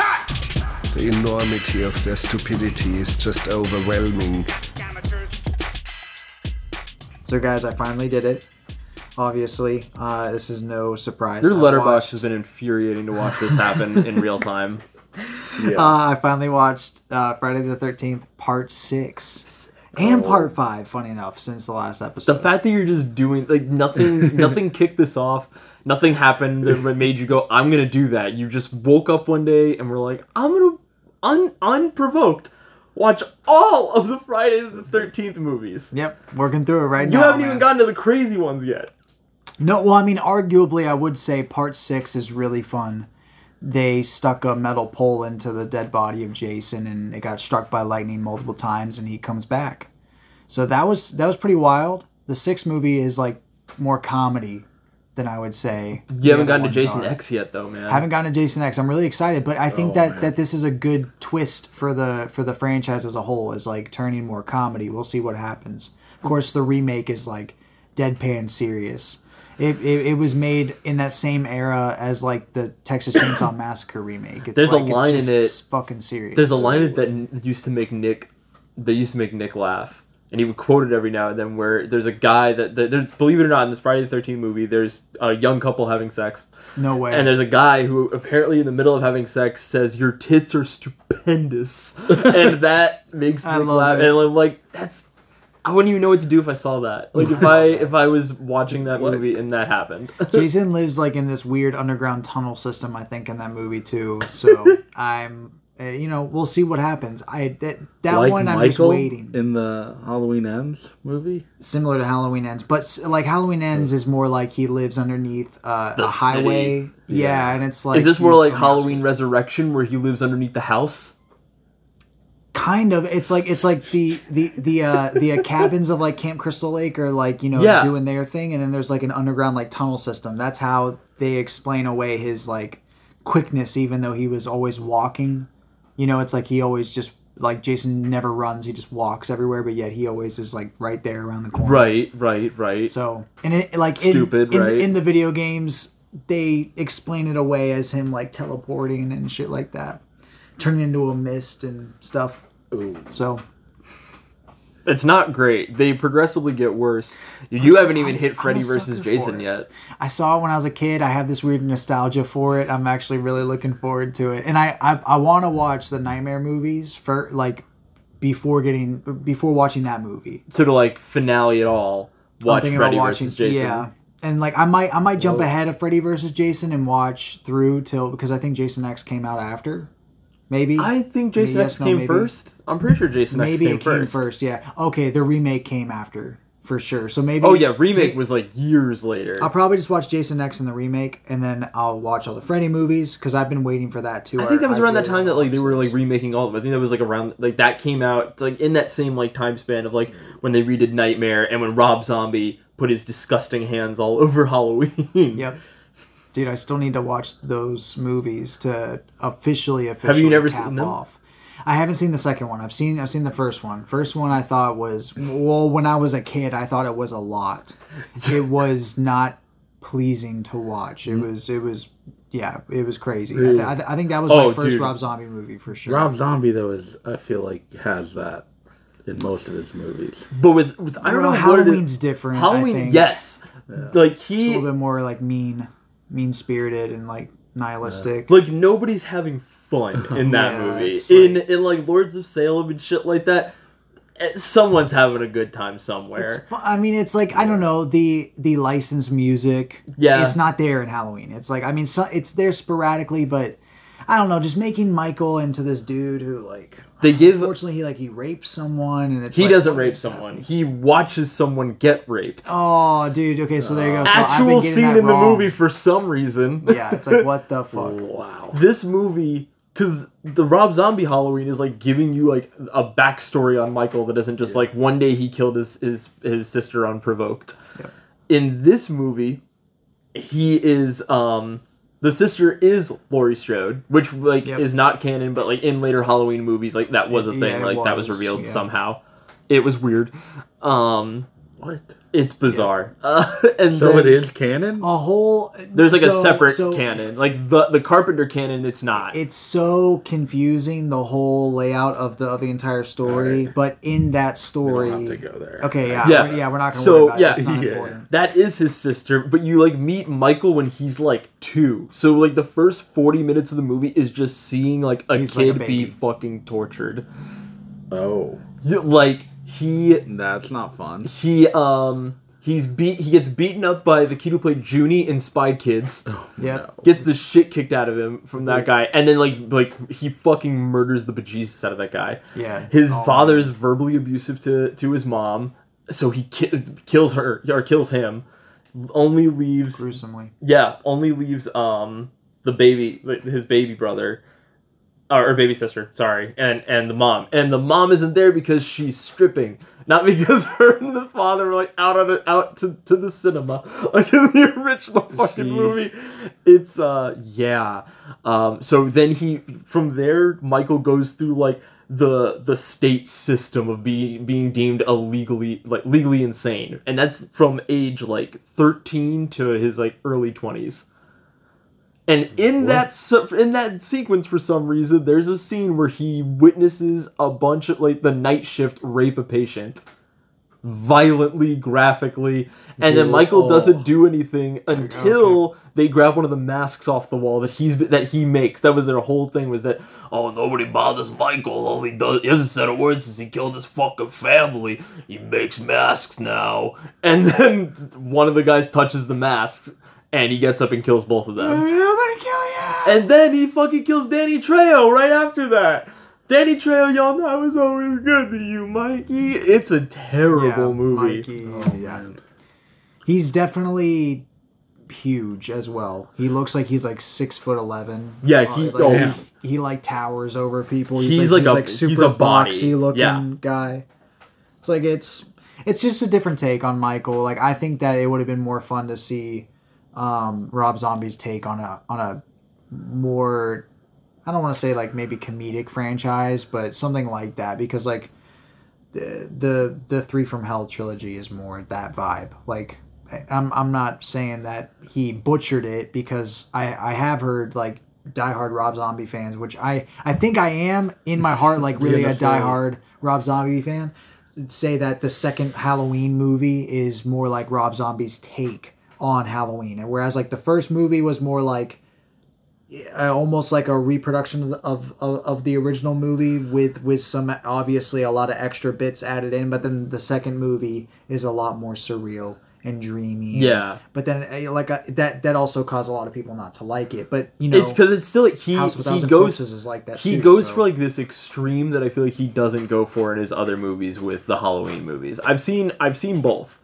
Cut! The enormity of their stupidity is just overwhelming. So, guys, I finally did it. Obviously, uh, this is no surprise. Your I Letterboxd watched- has been infuriating to watch this happen in real time. Uh, I finally watched uh, Friday the Thirteenth Part Six and Part Five. Funny enough, since the last episode, The fact that you're just doing like nothing, nothing kicked this off. Nothing happened that made you go, "I'm gonna do that." You just woke up one day and were like, "I'm gonna un unprovoked watch all of the Friday the Thirteenth movies." Yep, working through it right You now. You haven't man. even gotten to the crazy ones yet. No, well, I mean, arguably, I would say Part Six is really fun. They stuck a metal pole into the dead body of Jason, and it got struck by lightning multiple times, and he comes back. So that was that was pretty wild. The sixth movie is like more comedy than I would say. You haven't gotten to Jason are. X yet, though, man. I haven't gotten to Jason X. I'm really excited, but I think Oh, that man. that this is a good twist for the for the franchise as a whole. Is like turning more comedy. We'll see what happens. Of course, the remake is like deadpan serious. It, it, it was made in that same era as like the Texas Chainsaw Massacre remake. It's There's a like, it's line in it- fucking serious. There's a line that used to make Nick, that used to make Nick laugh, and he would quote it every now and then. Where there's a guy that, that there's, believe it or not, in this Friday the Thirteenth movie, there's a young couple having sex, no way. and there's a guy who apparently in the middle of having sex says, "Your tits are stupendous," and that makes me laugh. it. And I'm like, that's. I wouldn't even know what to do if I saw that. Like if I if I was watching that movie and that happened. Jason lives like in this weird underground tunnel system. I think in that movie too. So I'm. Uh, you know, we'll see what happens. I that, that like one I'm Michael just waiting. in the Halloween Ends movie. similar to Halloween Ends, but like Halloween Ends is more like he lives underneath uh, The a highway. city. Yeah, and it's like Is this more like so Halloween. Resurrection where he lives underneath the house? Kind of. It's like it's like the the the uh, the uh, cabins of like Camp Crystal Lake are like you know Yeah. doing their thing, and then there's like an underground like tunnel system. That's how they explain away his like quickness, even though he was always walking. You know, it's like he always just like Jason never runs; he just walks everywhere, but yet he always is like right there around the corner. Right, right, right. So and it like Stupid, in, right? in the video games, they explain it away as him like teleporting and shit like that, turning into a mist and stuff. Ooh. So It's not great. They progressively get worse. You haven't even hit I'm a Freddy versus Jason yet. I saw it when I was a kid. I have this weird nostalgia for it. I'm actually really looking forward to it, and I I, I want to watch the Nightmare movies for like before getting before watching that movie. So to like finale it all, watch Freddy versus Jason. Yeah. And like I might I might jump oh. ahead of Freddy versus Jason and watch through till because I think Jason X came out after. Maybe. I think Jason Maybe X yes, came maybe. first. I'm pretty sure Jason X came it came first. first. Yeah. Okay, the remake came after for sure. So maybe Oh yeah, remake may- was like years later. I'll probably just watch Jason X and the remake, and then I'll watch all the Freddy movies because I've been waiting for that too. I think that was around that time that like they were like remaking all of them. I think that was like around like that came out like in that same like time span of like when they redid Nightmare and when Rob Zombie put his disgusting hands all over Halloween. Yep. Dude, I still need to watch those movies to officially officially never cap seen them? off. I haven't seen the second one. I've seen I've seen the first one. First one I thought was well when I was a kid I thought it was a lot. It was not pleasing to watch. It mm. was it was yeah it was crazy. I, th- I, th- I think that was my Oh, first dude. Rob Zombie movie for sure. Rob Zombie though is I feel like has that in most of his movies. But with, with I don't Well, know what it Halloween's different. I Halloween, yes. Like It's a little bit more like mean, mean spirited and like nihilistic. like nobody's having fun in that Yeah, movie. it's In like- in like Lords of Salem and shit like that. eh, Someone's having a good time somewhere. fu- I mean, it's like I don't know the the licensed music. Yeah. it's not there in Halloween. It's like I mean, so, it's there sporadically, but I don't know. Just making Michael into this dude who like They give unfortunately he like he rapes someone and it's he like, doesn't rape someone. He watches someone get raped. Oh, dude. Okay, so there you go. So Actual scene in the wrong. movie for some reason. Yeah, it's like what the fuck. Wow. this movie because the Rob Zombie Halloween is like giving you like a backstory on Michael that isn't just like one day he killed his his, his sister unprovoked. In this movie, he is um the sister is Laurie Strode, which like Yep. is not canon, but like in later Halloween movies, like that was a thing, it like that was was, revealed yeah. somehow. It was weird. Um, What? It's bizarre. Uh, and So it is canon? A whole There's like a separate so canon, like the the Carpenter canon. It's not. It's so confusing the whole layout of the of the entire story, Alright. but in that We story, don't have to go there. okay, yeah, Yeah. we're, yeah, we're not gonna So, about yeah, it. It's not yeah. important. That is his sister, but you like meet Michael when he's like two. So like the first forty minutes of the movie is just seeing like a He's like a kid be fucking tortured. Oh, Like he that's not fun. he um he's beat he gets beaten up by the kid who played Junie in Spy Kids. Yep. Gets the shit kicked out of him from that guy, and then like like he fucking murders the bejesus out of that guy. Yeah. His Oh, father is verbally abusive to to his mom, so he ki- kills her or kills him. Only leaves gruesomely. yeah, only leaves um the baby like, his baby brother or, or baby sister, sorry, and and the mom. And the mom isn't there because she's stripping, not because her and the father were like out on a, out to, to the cinema like in the original fucking Sheesh. movie. It's uh yeah. Um so then he from there Michael goes through like the the state system of being being deemed illegally like legally insane and that's from age like 13 to his like early 20s and in that se- in that sequence for some reason there's a scene where he witnesses a bunch of like the night shift rape a patient violently graphically and then Michael Oh. doesn't do anything until they grab one of the masks off the wall that he's that he makes. That was their whole thing was that oh nobody bothers Michael. All he does he hasn't said a word since he killed his fucking family. He makes masks now. And then one of the guys touches the masks and he gets up and kills both of them I'm gonna kill you. and then he fucking kills Danny Trejo right after that. Danny Trejo, y'all know I was always good to you, Mikey. It's a terrible Yeah, movie. Mikey, Oh, yeah. man. He's definitely huge as well. He looks like he's like six foot eleven. Yeah, Uh, he- like, oh, he, he like towers over people. He's like, like a- super he's a body. boxy looking Yeah. guy. It's like it's it's just a different take on Michael. Like I think that it would have been more fun to see um, Rob Zombie's take on a on a more I don't want to say like maybe comedic franchise, but something like that because like the the the Three from Hell trilogy is more that vibe. Like I'm I'm not saying that he butchered it because I I have heard like diehard Rob Zombie fans, which I I think I am in my heart like really a Yeah, diehard Rob Zombie fan. Say that the second Halloween movie is more like Rob Zombie's take on Halloween, and whereas like the first movie was more like uh, almost like a reproduction of, of of the original movie with with some obviously a lot of extra bits added in but then the second movie is a lot more surreal and dreamy. Yeah. but then uh, like uh, that that also caused a lot of people not to like it. But you know It's because it's still he House of a he goes is like that he too, goes so- for like this extreme that I feel like he doesn't go for in his other movies with the Halloween movies. I've seen I've seen both,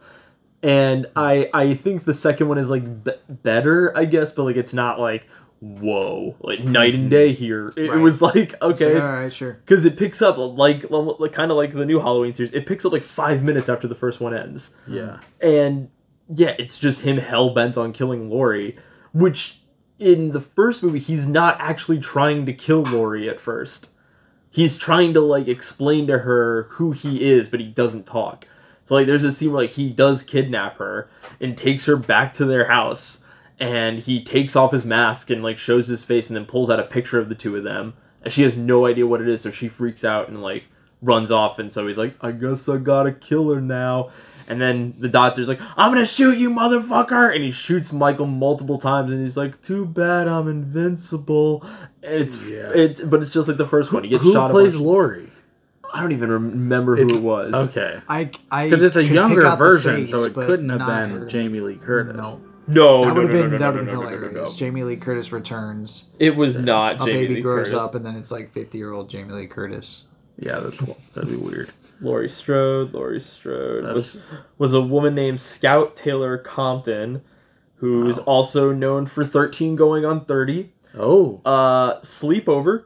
and I I think the second one is like be- better I guess, but like it's not like whoa like night and mm-hmm. day here. It, it was like, okay. all right sure Because it picks up like, like kind of like the new Halloween series. It picks up like five minutes after the first one ends Yeah. and yeah, it's just him hell bent on killing Laurie, which in the first movie he's not actually trying to kill Laurie at first. He's trying to like explain to her who he is, but he doesn't talk. So like there's a scene where like he does kidnap her and takes her back to their house and he takes off his mask and like shows his face and then pulls out a picture of the two of them and she has no idea what it is so she freaks out and like runs off and so he's like I guess I gotta kill her now and then the doctor's like I'm gonna shoot you motherfucker and he shoots Michael multiple times and he's like too bad I'm invincible and it's Yeah. it but it's just like the first one he gets Who shot plays Laurie? I don't even remember who It's- it was Okay. I I Because it's a could pick younger out the version, face, so it but couldn't have not been her. Jamie Lee Curtis. no no that no, would have no, been no, that no, would have no, been no, no, hilarious no. Jamie Lee Curtis returns it was not a Jamie baby Lee grows Curtis. up and then it's like 50 year old Jamie Lee Curtis Yeah, that's that'd be weird. Laurie Strode. Laurie Strode That's- was was a woman named Scout Taylor Compton, who is also known for Thirteen Going on Thirty, Oh, uh, Sleepover,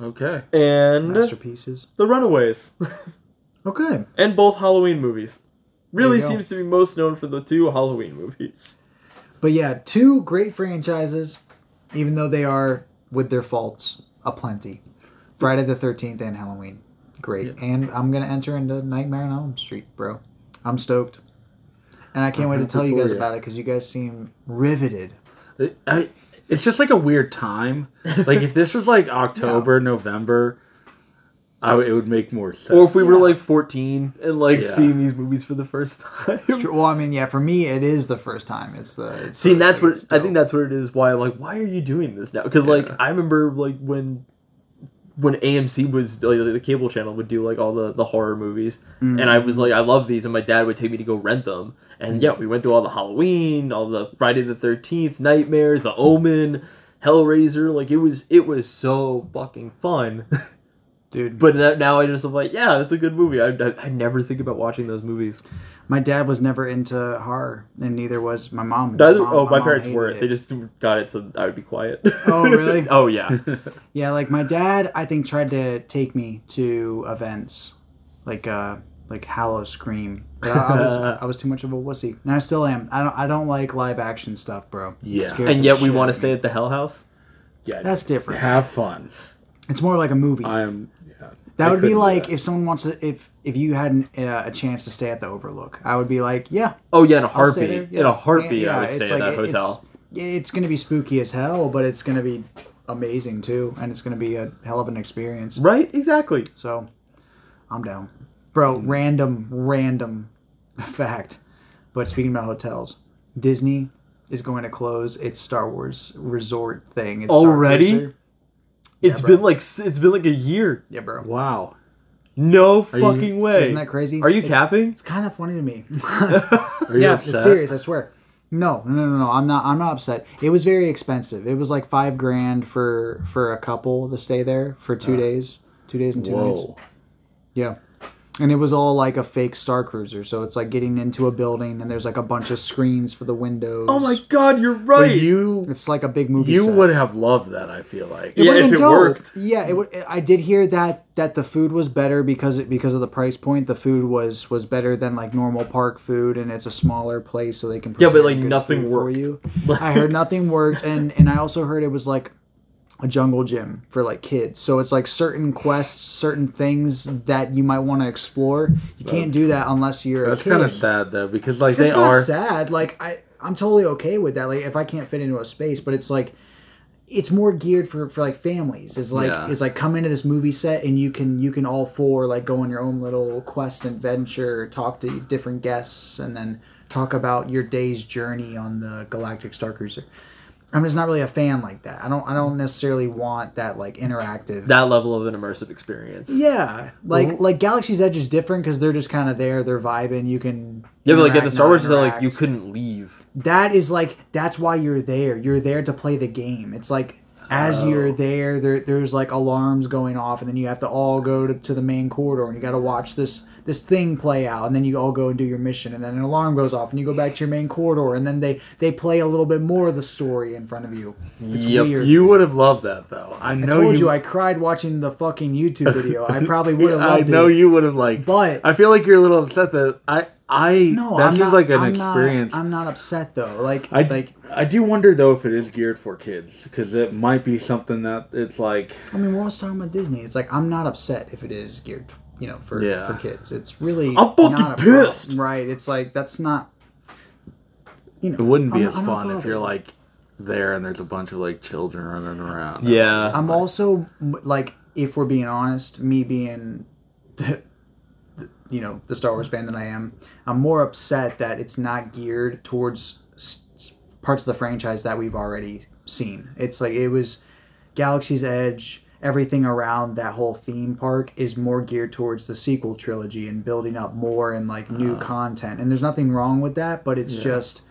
Okay. and Masterpieces. The Runaways, Okay. and both Halloween movies. Really seems to be most known for the two Halloween movies. But yeah, two great franchises, even though they are, with their faults, aplenty. Friday the 13th and Halloween. Great. And I'm going to enter into Nightmare on Elm Street, bro. I'm stoked. And I can't wait to tell you guys you. about it because you guys seem riveted. I, it's just like a weird time. Like if this was like October, November, I w- it would make more sense. Or if we were Yeah. like 14 and like Yeah. seeing these movies for the first time. It's true. Well, I mean, yeah, for me, it is the first time. It's the. It's See, and that's what it's I think that's what it is. Why I'm like, why are you doing this now? Because like I remember like when when AMC was like the cable channel would do like all the the horror movies, and I was mm. like, I love these, and my dad would take me to go rent them. And yeah, we went through all the Halloween, all the Friday the Thirteenth, Nightmare, The Omen, Hellraiser. Like it was it was so fucking fun. Dude, but that, now I just am like, yeah, that's a good movie. I, I, I never think about watching those movies. my dad was never into horror, and neither was my mom. Neither, Mom- oh, my, mom parents weren't. it. They just got it so I would be quiet. Oh, really? oh yeah. Yeah, like my dad, I think tried to take me to events, like uh, like Howl-O-Scream. But I, I was I was too much of a wussy, and I still am. I don't I don't like live action stuff, bro. Yeah. and yet we want to stay at the Hell House. yeah, That's different. Have fun. It's more like a movie. I'm. Yeah, that would be like if someone wants to if if you had an, uh, a chance to stay at the Overlook. I would be like, yeah, Oh yeah, in a heartbeat. there. In a heartbeat, Yeah, I would it's stay at like- that it's- hotel. It's gonna be spooky as hell, but it's gonna be amazing too, and it's gonna be a hell of an experience. Right? Exactly. So, I'm down. Bro, random, random fact. But speaking about hotels, Disney is going to close its Star Wars resort thing. It's Star Already? Cruiser. It's bro. been like it's been like a year. Yeah, bro. Wow. No you- fucking way. Isn't that crazy? Are you It's- capping? It's kind of funny to me. Are you yeah, upset? it's serious. I swear. No, no, no, no. I'm not. I'm not upset. It was very expensive. It was like five grand for for a couple to stay there for two days, two days and two nights. Whoa. Yeah. And it was all like a fake Star Cruiser. So it's like getting into a building and there's like a bunch of screens for the windows. Oh my god, you're But right. you It's like a big movie you set. would have loved that. I feel like. Yeah, would've if it worked. Yeah, it would. I did hear that that the food was better because it because of the price point. The food was was better than like normal park food, and it's a smaller place, so they can. Yeah, but, like, nothing worked. For you. I heard nothing worked, and and I also heard it was like a jungle gym for like kids. So it's like certain quests, certain things that you might want to explore. You can't do that unless you're That's kind of sad though, because like It's they are. sad. Like I, I'm totally okay with that. Like if I can't fit into a space, but it's like, it's more geared for for like families. It's like Yeah. it's like come into this movie set and you can you can all four like go on your own little quest and venture, talk to different guests, and then talk about your day's journey on the Galactic Star Cruiser. I'm just not really a fan like that. I don't I don't necessarily want that like interactive. that level of an immersive experience. yeah, like like Galaxy's Edge is different because they're just kind of there. They're vibing. You can Yeah, but like at the Star Wars like you couldn't leave. that is like that's why you're there you're there to play the game it's like as Oh. you're there, there there's like alarms going off and then you have to all go to, to the main corridor and you got to watch this this thing play out and then you all go and do your mission and then an alarm goes off and you go back to your main corridor and then they they play a little bit more of the story in front of you it's Yep. weird You would have loved that though. I I know told you, I cried watching the fucking YouTube video. I probably would have loved it. I know it. you would have liked. But- I feel like you're a little upset that I. I. No, that I'm seems not, like an I'm experience. Not, I'm not upset though. Like, I like I do wonder though if it is geared for kids because it might be something that it's like I mean, we're always talking about Disney. It's like I'm not upset if it is geared, you know, for Yeah. for kids. It's really I'm fucking not a problem. pissed. right? It's like that's not. You know, it wouldn't be I'm- as I'm fun if you're like there and there's a bunch of like children running around. Yeah. I'm also like, if we're being honest, me being, the, the- you know, the Star Wars fan that I am, I'm more upset that it's not geared towards s- s- parts of the franchise that we've already seen. It's like it was Galaxy's Edge. Everything around that whole theme park is more geared towards the sequel trilogy and building up more and like new ah. content. And there's nothing wrong with that, but it's just.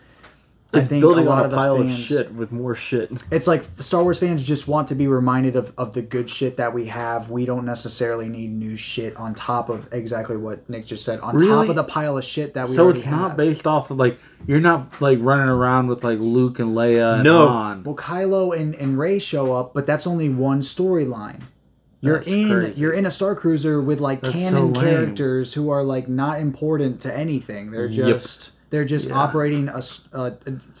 It's I think building a lot on a of the pile fans, of shit with more shit. it's like Star Wars fans just want to be reminded of, of the good shit that we have. We don't necessarily need new shit on top of exactly what Nick just said. On top of the pile of shit that we So already it's not have. based off of like you're not like running around with like Luke and Leia and No. Han. well, Kylo and, and Rey show up, but that's only one storyline. You're That's in crazy. you're in a Star Cruiser with like That's canon so characters who are like not important to anything. They're Yep. Just they're just operating a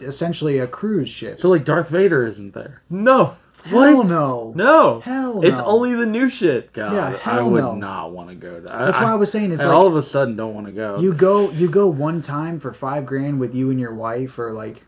essentially a cruise ship. So like Darth Vader isn't there. No, Hell no. no, Hell It's only the new shit. God, Yeah, I would no. not want to go. To, That's why I was saying it's I like all of a sudden don't want to go. you go you go one time for five grand with you and your wife or like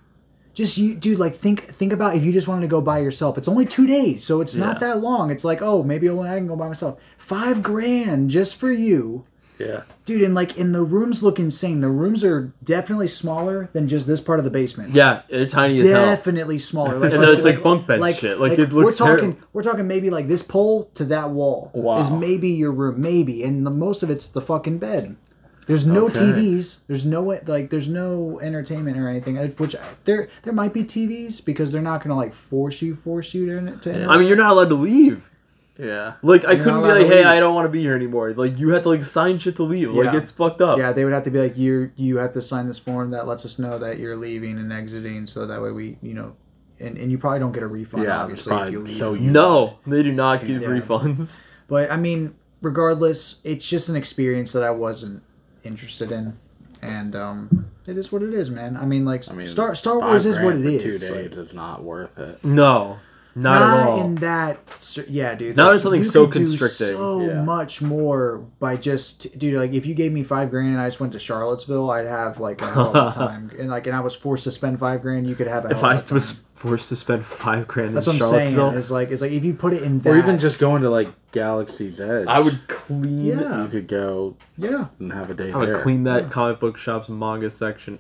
just you dude like think think about if you just wanted to go by yourself it's only two days so it's not that long it's like oh maybe only i can go by myself five grand just for you yeah. Dude and like and the rooms look insane the rooms are definitely smaller than just this part of the basement Yeah, they're tiny as hell. definitely smaller like, And then it's like bunk bed shit. Like, it looks we're talking terrible. we're talking maybe like this pole to that wall Wow. is maybe your room maybe and the most of it's the fucking bed there's no Okay. TVs. There's no like. There's no entertainment or anything. uh, Which there there might be TVs because they're not gonna like force you force you to. to I mean, you're not allowed to leave. Yeah. Like, I You're couldn't not be allowed like, to hey, leave. I don't want to be here anymore. Like, you had to like sign shit to leave. Like, Yeah. it's fucked up. yeah, they would have to be like you. You have to sign this form that lets us know that you're leaving and exiting, so that way we, you know, and, and you probably don't get a refund Yeah, obviously if it's you leave. So you No, they do not give Yeah. refunds. But I mean, regardless, it's just an experience that I wasn't interested in, and um, it is what it is, man. I mean, like I mean, Star Star Wars is what grand it for is. Two like- days is not worth it. No, not, at all. in that yeah dude Not like, in something you so could do constricting, so yeah. much more by just dude like if you gave me five grand and i just went to charlottesville i'd have like a hell of a time and like and i was forced to spend five grand you could have a if hell I of a time. was forced to spend five grand that's in what i'm Charlottesville, saying is like it's like if you put it in that Or even just going to like Galaxy's Edge. I would clean. Yeah. You could go yeah and have a day I would there. clean that comic book shop's manga section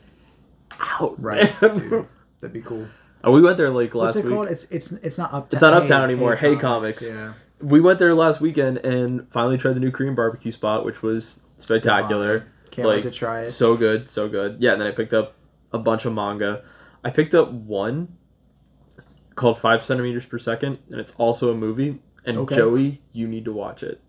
out. right dude that'd be cool Oh, we went there like last what's it week. called it's it's it's not uptown It's not Uptown anymore. Hey Comics. yeah We went there last weekend and finally tried the new Korean barbecue spot, which was spectacular. can't wait to try it So good, so good. Yeah, and then I picked up a bunch of manga. I picked up one called Five Centimeters Per Second, and it's also a movie. And Okay. Joey, you need to watch it.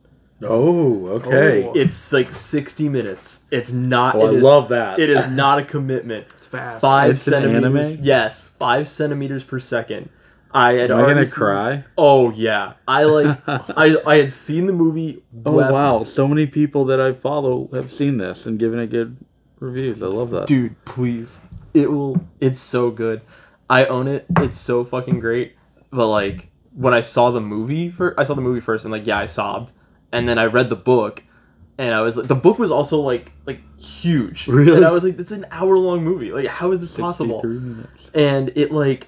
Oh, okay. Oh. It's like sixty minutes. It's not. Oh, I it is- love that. It is not a commitment. it's fast Five It's an centimeters. anime? Yes, five centimeters per second. I had Am I gonna seen- cry? Oh yeah, I like. I I had seen the movie. Oh wept. wow! So many people that I follow have seen this and given it good reviews. I love that. dude, please. It will. It's so good. I own it. It's so fucking great. But like when I saw the movie for, I saw the movie first and like yeah, I sobbed, and then I read the book, and I was like, the book was also like like huge. Really? And I was like, it's an hour long movie. Like how is this possible? minutes. and it like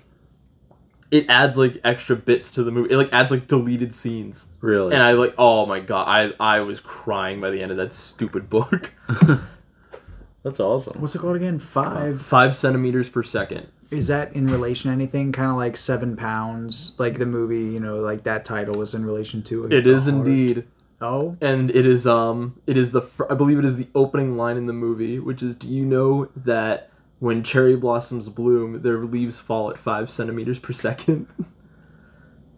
it adds like extra bits to the movie. It like adds like deleted scenes. Really? And I like oh my god, I I was crying by the end of that stupid book. That's awesome. what's it called again five Five centimeters per second. is that in relation to anything kind of like seven pounds like the movie you know like that title was in relation to It is indeed. Oh And it is um it is the fir- I believe it is the opening line in the movie, which is do you know that when cherry blossoms bloom, their leaves fall at five centimeters per second.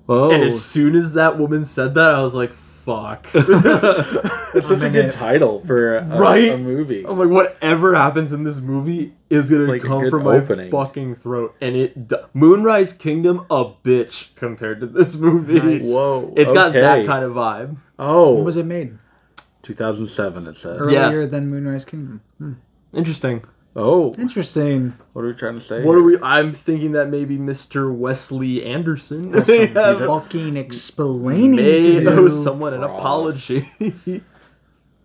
Oh, And as soon as that woman said that, I was like, "Fuck!" that's such a good it. title for a, Right? a movie. I'm like, whatever happens in this movie is gonna Like come good from my fucking throat. And it, d- Moonrise Kingdom, a bitch compared to this movie. Nice. Whoa! It's got that kind of vibe. Oh, when was it made 2007. It says. Yeah. earlier than moonrise kingdom hmm. Interesting. Oh, interesting what are we trying to say? What are we? I'm thinking that maybe Mr. Wesley Anderson That's some fucking explaining may to owe do. someone an apology.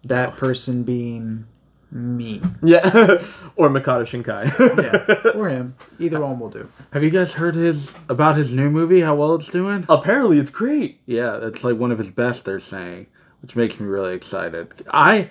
that person being me yeah, or Makoto Shinkai. yeah or him either one will do Have you guys heard his about his new movie? How well it's doing? Apparently, it's great. Yeah, it's like one of his best. They're saying, which makes me really excited. I,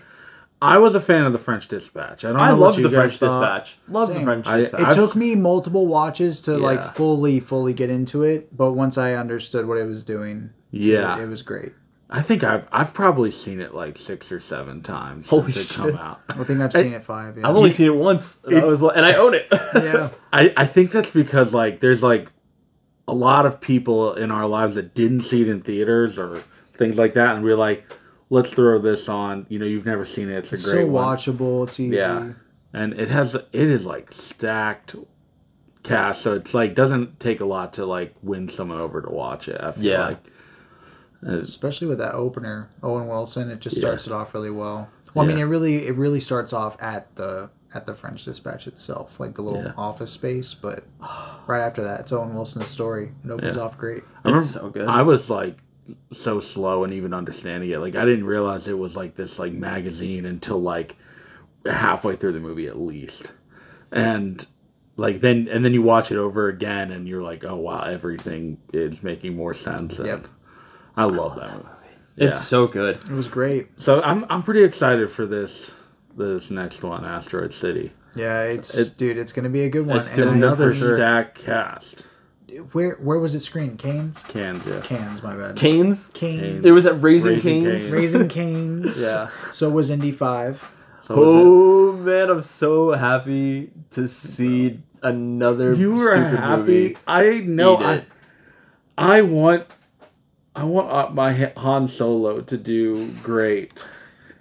I was a fan of the French Dispatch. I don't. Know I what love you the French thought. Dispatch. Love the French I- Dispatch. it I've- took me multiple watches to like fully fully get into it but once i understood what it was doing Yeah, it, it was great I think I've I've probably seen it like six or seven times Holy since it come out. i think i've seen it five yeah I've only seen it once, and, I was like, and I own it. yeah I, I think that's because like there's like a lot of people in our lives that didn't see it in theaters or things like that, and we're like, let's throw this on. You know, you've never seen it. It's a it's great so one. watchable it's easy Yeah. and it has it is like stacked cast, so it's like doesn't take a lot to like win someone over to watch it. I feel Yeah. like. especially with that opener, Owen Wilson. It just Yeah. starts it off really well. Well, I mean, it really it really starts off at the at the French Dispatch itself, like the little Yeah. office space. But right after that, it's Owen Wilson's story. It opens Yeah. off great. I remember so good. I was like so slow and even understanding it. Like I didn't realize it was like this like magazine until like halfway through the movie at least. And like then and then you watch it over again and you're like, oh wow, everything is making more sense. And Yep. I love that movie. It's so good. It was great. So I'm I'm pretty excited for this this next one, Asteroid City. Yeah, it's It- dude. It's gonna be a good one. It's And Another for sure. stacked cast. Where where was it screened? Canes. Cans, yeah. Cans. My bad. Canes. Canes. It was at Raising, Raising Canes. Cane's. Raising Canes. Yeah. So was Indy Five. So Oh man, I'm so happy to see another. you were stupid happy. Movie. I know. I. I want, I want uh, my Han Solo to do great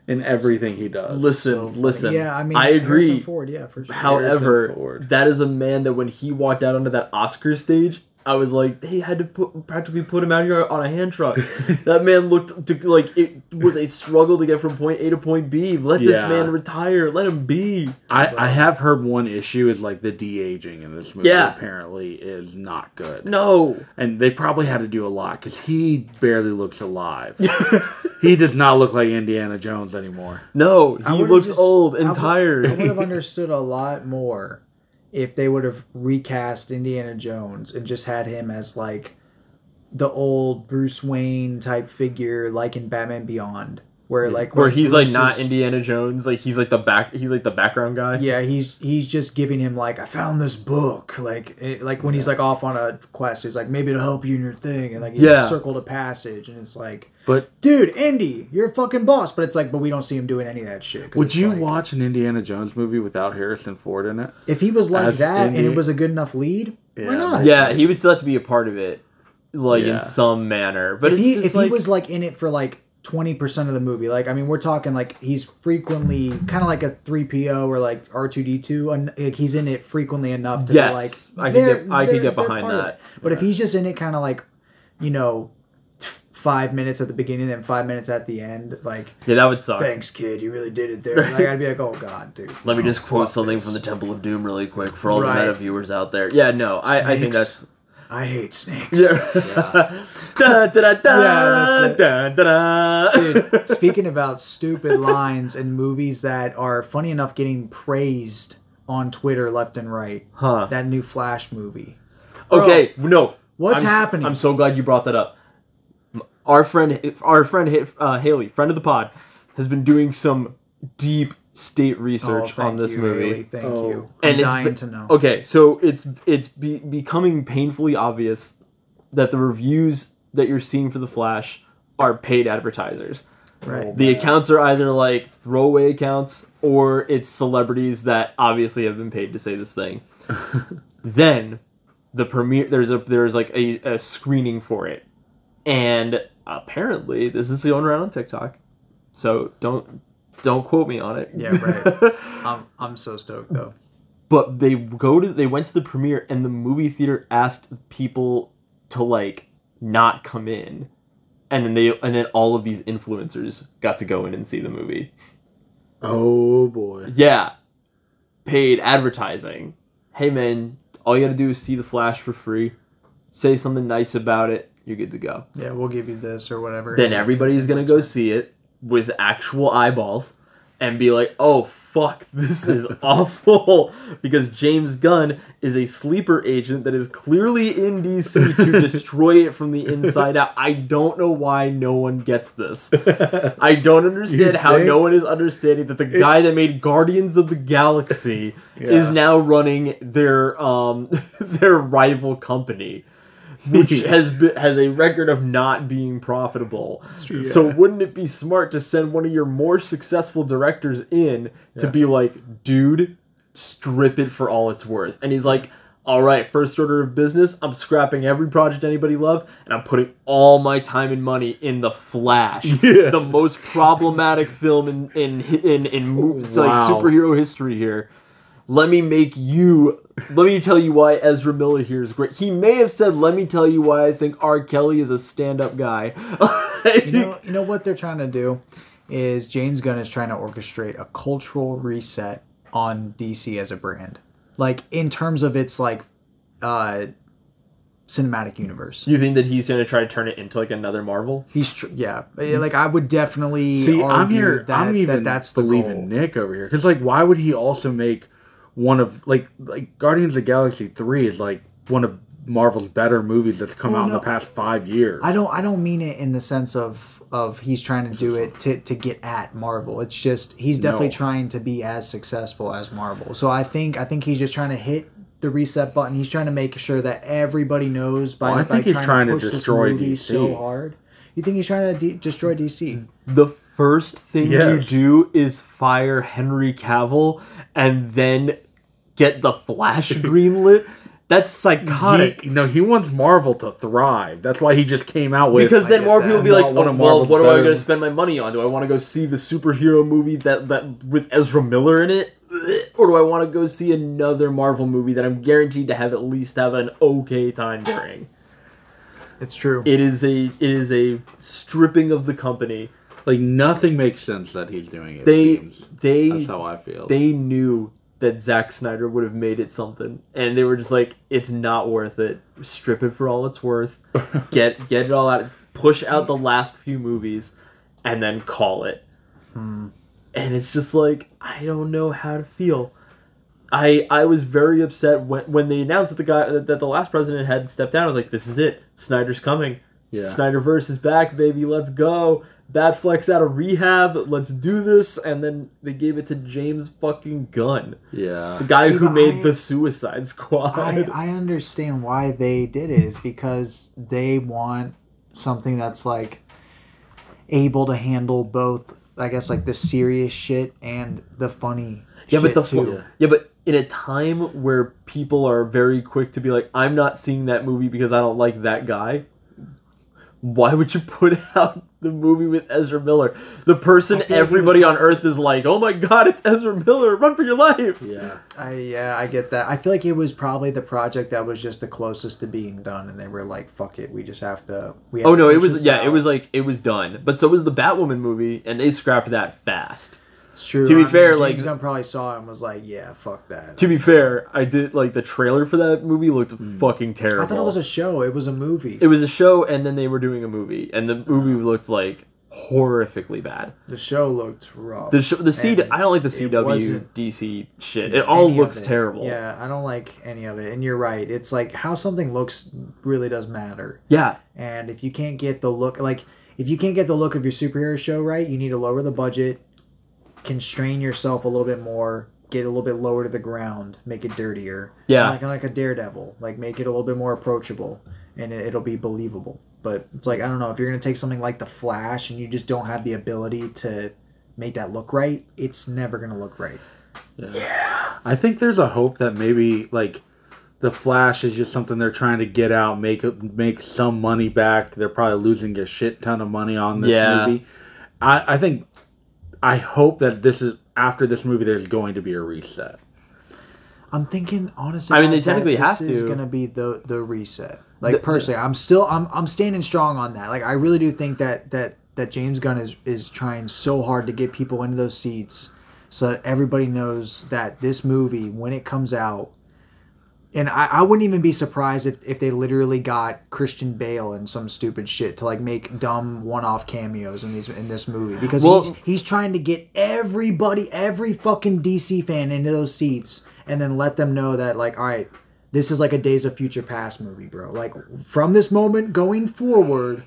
in everything he does. Listen, listen. Yeah, I mean, I Harrison agree. Ford. Yeah, for sure. However, that is a man that when he walked out onto that Oscar stage, I was like, they had to put practically put him out here on a hand truck. that man looked to, like it was a struggle to get from point A to point B. Let this man retire. Let him be. I, I have heard one issue is like the de aging in this movie. Yeah. apparently is not good. No. and they probably had to do a lot because he barely looks alive. he does not look like Indiana Jones anymore. No, he looks just- old I and would- tired. I would have understood a lot more if they would have recast Indiana Jones and just had him as like the old Bruce Wayne type figure, like in Batman Beyond, where like Where when he's like not is- Indiana Jones, like he's like the back, he's like the background guy. Yeah, he's he's just giving him like I found this book, like it, like when he's like off on a quest, he's like maybe it'll help you in your thing, and like he Yeah. circled a passage, and it's like, But dude, Indy, you're a fucking boss, but it's like, but we don't see him doing any of that shit. would you like- watch an Indiana Jones movie without Harrison Ford in it? if he was like as that and it was a good enough lead? Why Yeah. not? Yeah, he would still have to be a part of it, like Yeah. in some manner. But if it's he just if like, he was like in it for like twenty percent of the movie, like I mean, we're talking like he's frequently kind of like a three PO or like R two D two, and like he's in it frequently enough to Yes, like I they're- get- I they're- get behind that. But if he's just in it, kind of like, you know, five minutes at the beginning and five minutes at the end, like yeah, that would suck. thanks kid, you really did it there. Like I'd be like, oh god, dude. Let me Oh, just quote something this. from the Temple of Doom really quick for all Right. the meta viewers out there. Yeah, no, I, I think that's. I hate snakes. da, da, da, da, da, da, da. Dude, speaking about stupid lines and movies that are funny enough getting praised on Twitter left and right. Huh. That new Flash movie. Bro, Okay, no. What's I'm, happening? I'm so glad you brought that up. Our friend, our friend uh, Haley, friend of the pod, has been doing some deep state Oh, research thank on this you, movie. Haley, thank Oh. you. I'm and it's dying be- to know. Okay, so it's it's be, becoming painfully obvious that the reviews that you're seeing for the Flash are paid advertisers. Right. The accounts are either like throwaway accounts or it's celebrities that obviously have been paid to say this thing. then the premiere there's a there's like a, a screening for it. And apparently this is going around on TikTok. So don't don't quote me on it. Yeah, right. I'm, I'm so stoked though. but they go to they went to the premiere and the movie theater asked people to like not come in and then they and then all of these influencers got to go in and see the movie Oh boy. yeah paid advertising hey man all you gotta do is see the flash for free say something nice about it you're good to go Yeah, we'll give you this or whatever. then everybody's gonna go see it with actual eyeballs and be like, "Oh fuck, this is awful," because James Gunn is a sleeper agent that is clearly in DC to destroy it from the inside out. I don't know why no one gets this. I don't understand how no one is understanding that the guy that made Guardians of the Galaxy is now running their um their rival company which has been, has a record of not being profitable. So wouldn't it be smart to send one of your more successful directors in to be like, dude, strip it for all it's worth? And he's like, all right, first order of business, I'm scrapping every project anybody loved, and I'm putting all my time and money in the Flash, the most problematic film in in in in, mo- it's like superhero history here. Let me make you let me tell you why Ezra Miller here is great. He may have said, "Let me tell you why I think R. Kelly is a stand-up guy." You know, you know what they're trying to do is James Gunn is trying to orchestrate a cultural reset on DC as a brand, like in terms of its like uh cinematic universe. you think that he's going to try to turn it into like another Marvel? He's tr- yeah, like I would definitely See, argue I'm here. that, I'm even that that's the believing goal. Nick over here because, like, why would he also make one of like like Guardians of the Galaxy three is like one of Marvel's better movies that's come Well, out in the past five years. I don't I don't mean it in the sense of of he's trying to do it to, to get at Marvel. It's just he's definitely No. trying to be as successful as Marvel. So I think I think he's just trying to hit the reset button. He's trying to make sure that everybody knows by, Well, I by think he's trying, trying to to push this destroy movie DC. so hard. You think he's trying to de- destroy DC? The first thing Yes. you do is fire Henry Cavill and then get the Flash greenlit. That's psychotic. He, no, he wants Marvel to thrive. That's why he just came out with because then more people will be like, one oh, of well, what am I going to spend my money on? Do I want to go see the superhero movie that, that with Ezra Miller in it? Or do I want to go see another Marvel movie that I'm guaranteed to have at least have an okay time during? It's true. It is a it is a stripping of the company. like nothing makes sense that he's doing it. They seems. they That's how I feel. they knew that Zack Snyder would have made it something, and they were just like, "It's not worth it. Strip it for all it's worth. Get get it all out. Push out the last few movies, and then call it." Hmm. And it's just like I don't know how to feel. I I was very upset when when they announced that the guy that the last president had stepped down. I was like, "This is it. Snyder's coming. Yeah. Snyderverse is back, baby. Let's go." Batfleck's out of rehab. Let's do this. And then they gave it to James fucking Gunn, yeah. the guy See, who made I- the Suicide Squad. I, I understand why they did it is because they want something that's like able to handle both I guess like the serious shit and the funny yeah, but the too. yeah, but in a time where people are very quick to be like, "I'm not seeing that movie because I don't like that guy." Why would you put out the movie with Ezra Miller? The person I like everybody on Earth is like, "Oh my God, it's Ezra Miller! Run for your life!" Yeah. I yeah, I get that. I feel like it was probably the project that was just the closest to being done, and they were like, "Fuck it, we just have to." We have Oh to no, it was this yeah, it was like it was done. But so was the Batwoman movie, and they scrapped that fast. It's true. to be I mean, fair, James like- Gunn probably saw it and was like, "Yeah, fuck that." To be fair, I did like the trailer for that movie looked hmm. fucking terrible. I thought it was a show. It was a movie. it was a show, and then they were doing a movie, and the movie looked like horrifically bad. the show looked rough. The show, the C, I don't like the CW DC shit. It all looks it. terrible. Yeah, I don't like any of it. And you're right. It's like how something looks really does matter. yeah, And if you can't get the look, like if you can't get the look of your superhero show right, you need to lower the budget, constrain yourself a little bit more, get a little bit lower to the ground, make it dirtier. Yeah. like like a Daredevil, like make it a little bit more approachable, and it, it'll be believable. But it's like I don't know if you're gonna take something like the Flash and you just don't have the ability to make that look right, it's never gonna look right. Yeah. I think there's a hope that maybe like the Flash is just something they're trying to get out, make make some money back. They're probably losing a shit ton of money on this Yeah. movie. I, I think I hope that this is after this movie there's going to be a reset. I'm thinking honestly. I mean, they that- that technically this have is to. gonna be the the reset. Like The- the- personally, I'm still I'm I'm standing strong on that. Like I really do think that that that James Gunn is is trying so hard to get people into those seats, so that everybody knows that this movie when it comes out. And I, I wouldn't even be surprised if, if they literally got Christian Bale and some stupid shit to like make dumb one off cameos in these in this movie. Because Well- he's he's trying to get everybody every fucking DC fan into those seats and then let them know that like all right this is like a Days of Future Past movie bro. Like from this moment going forward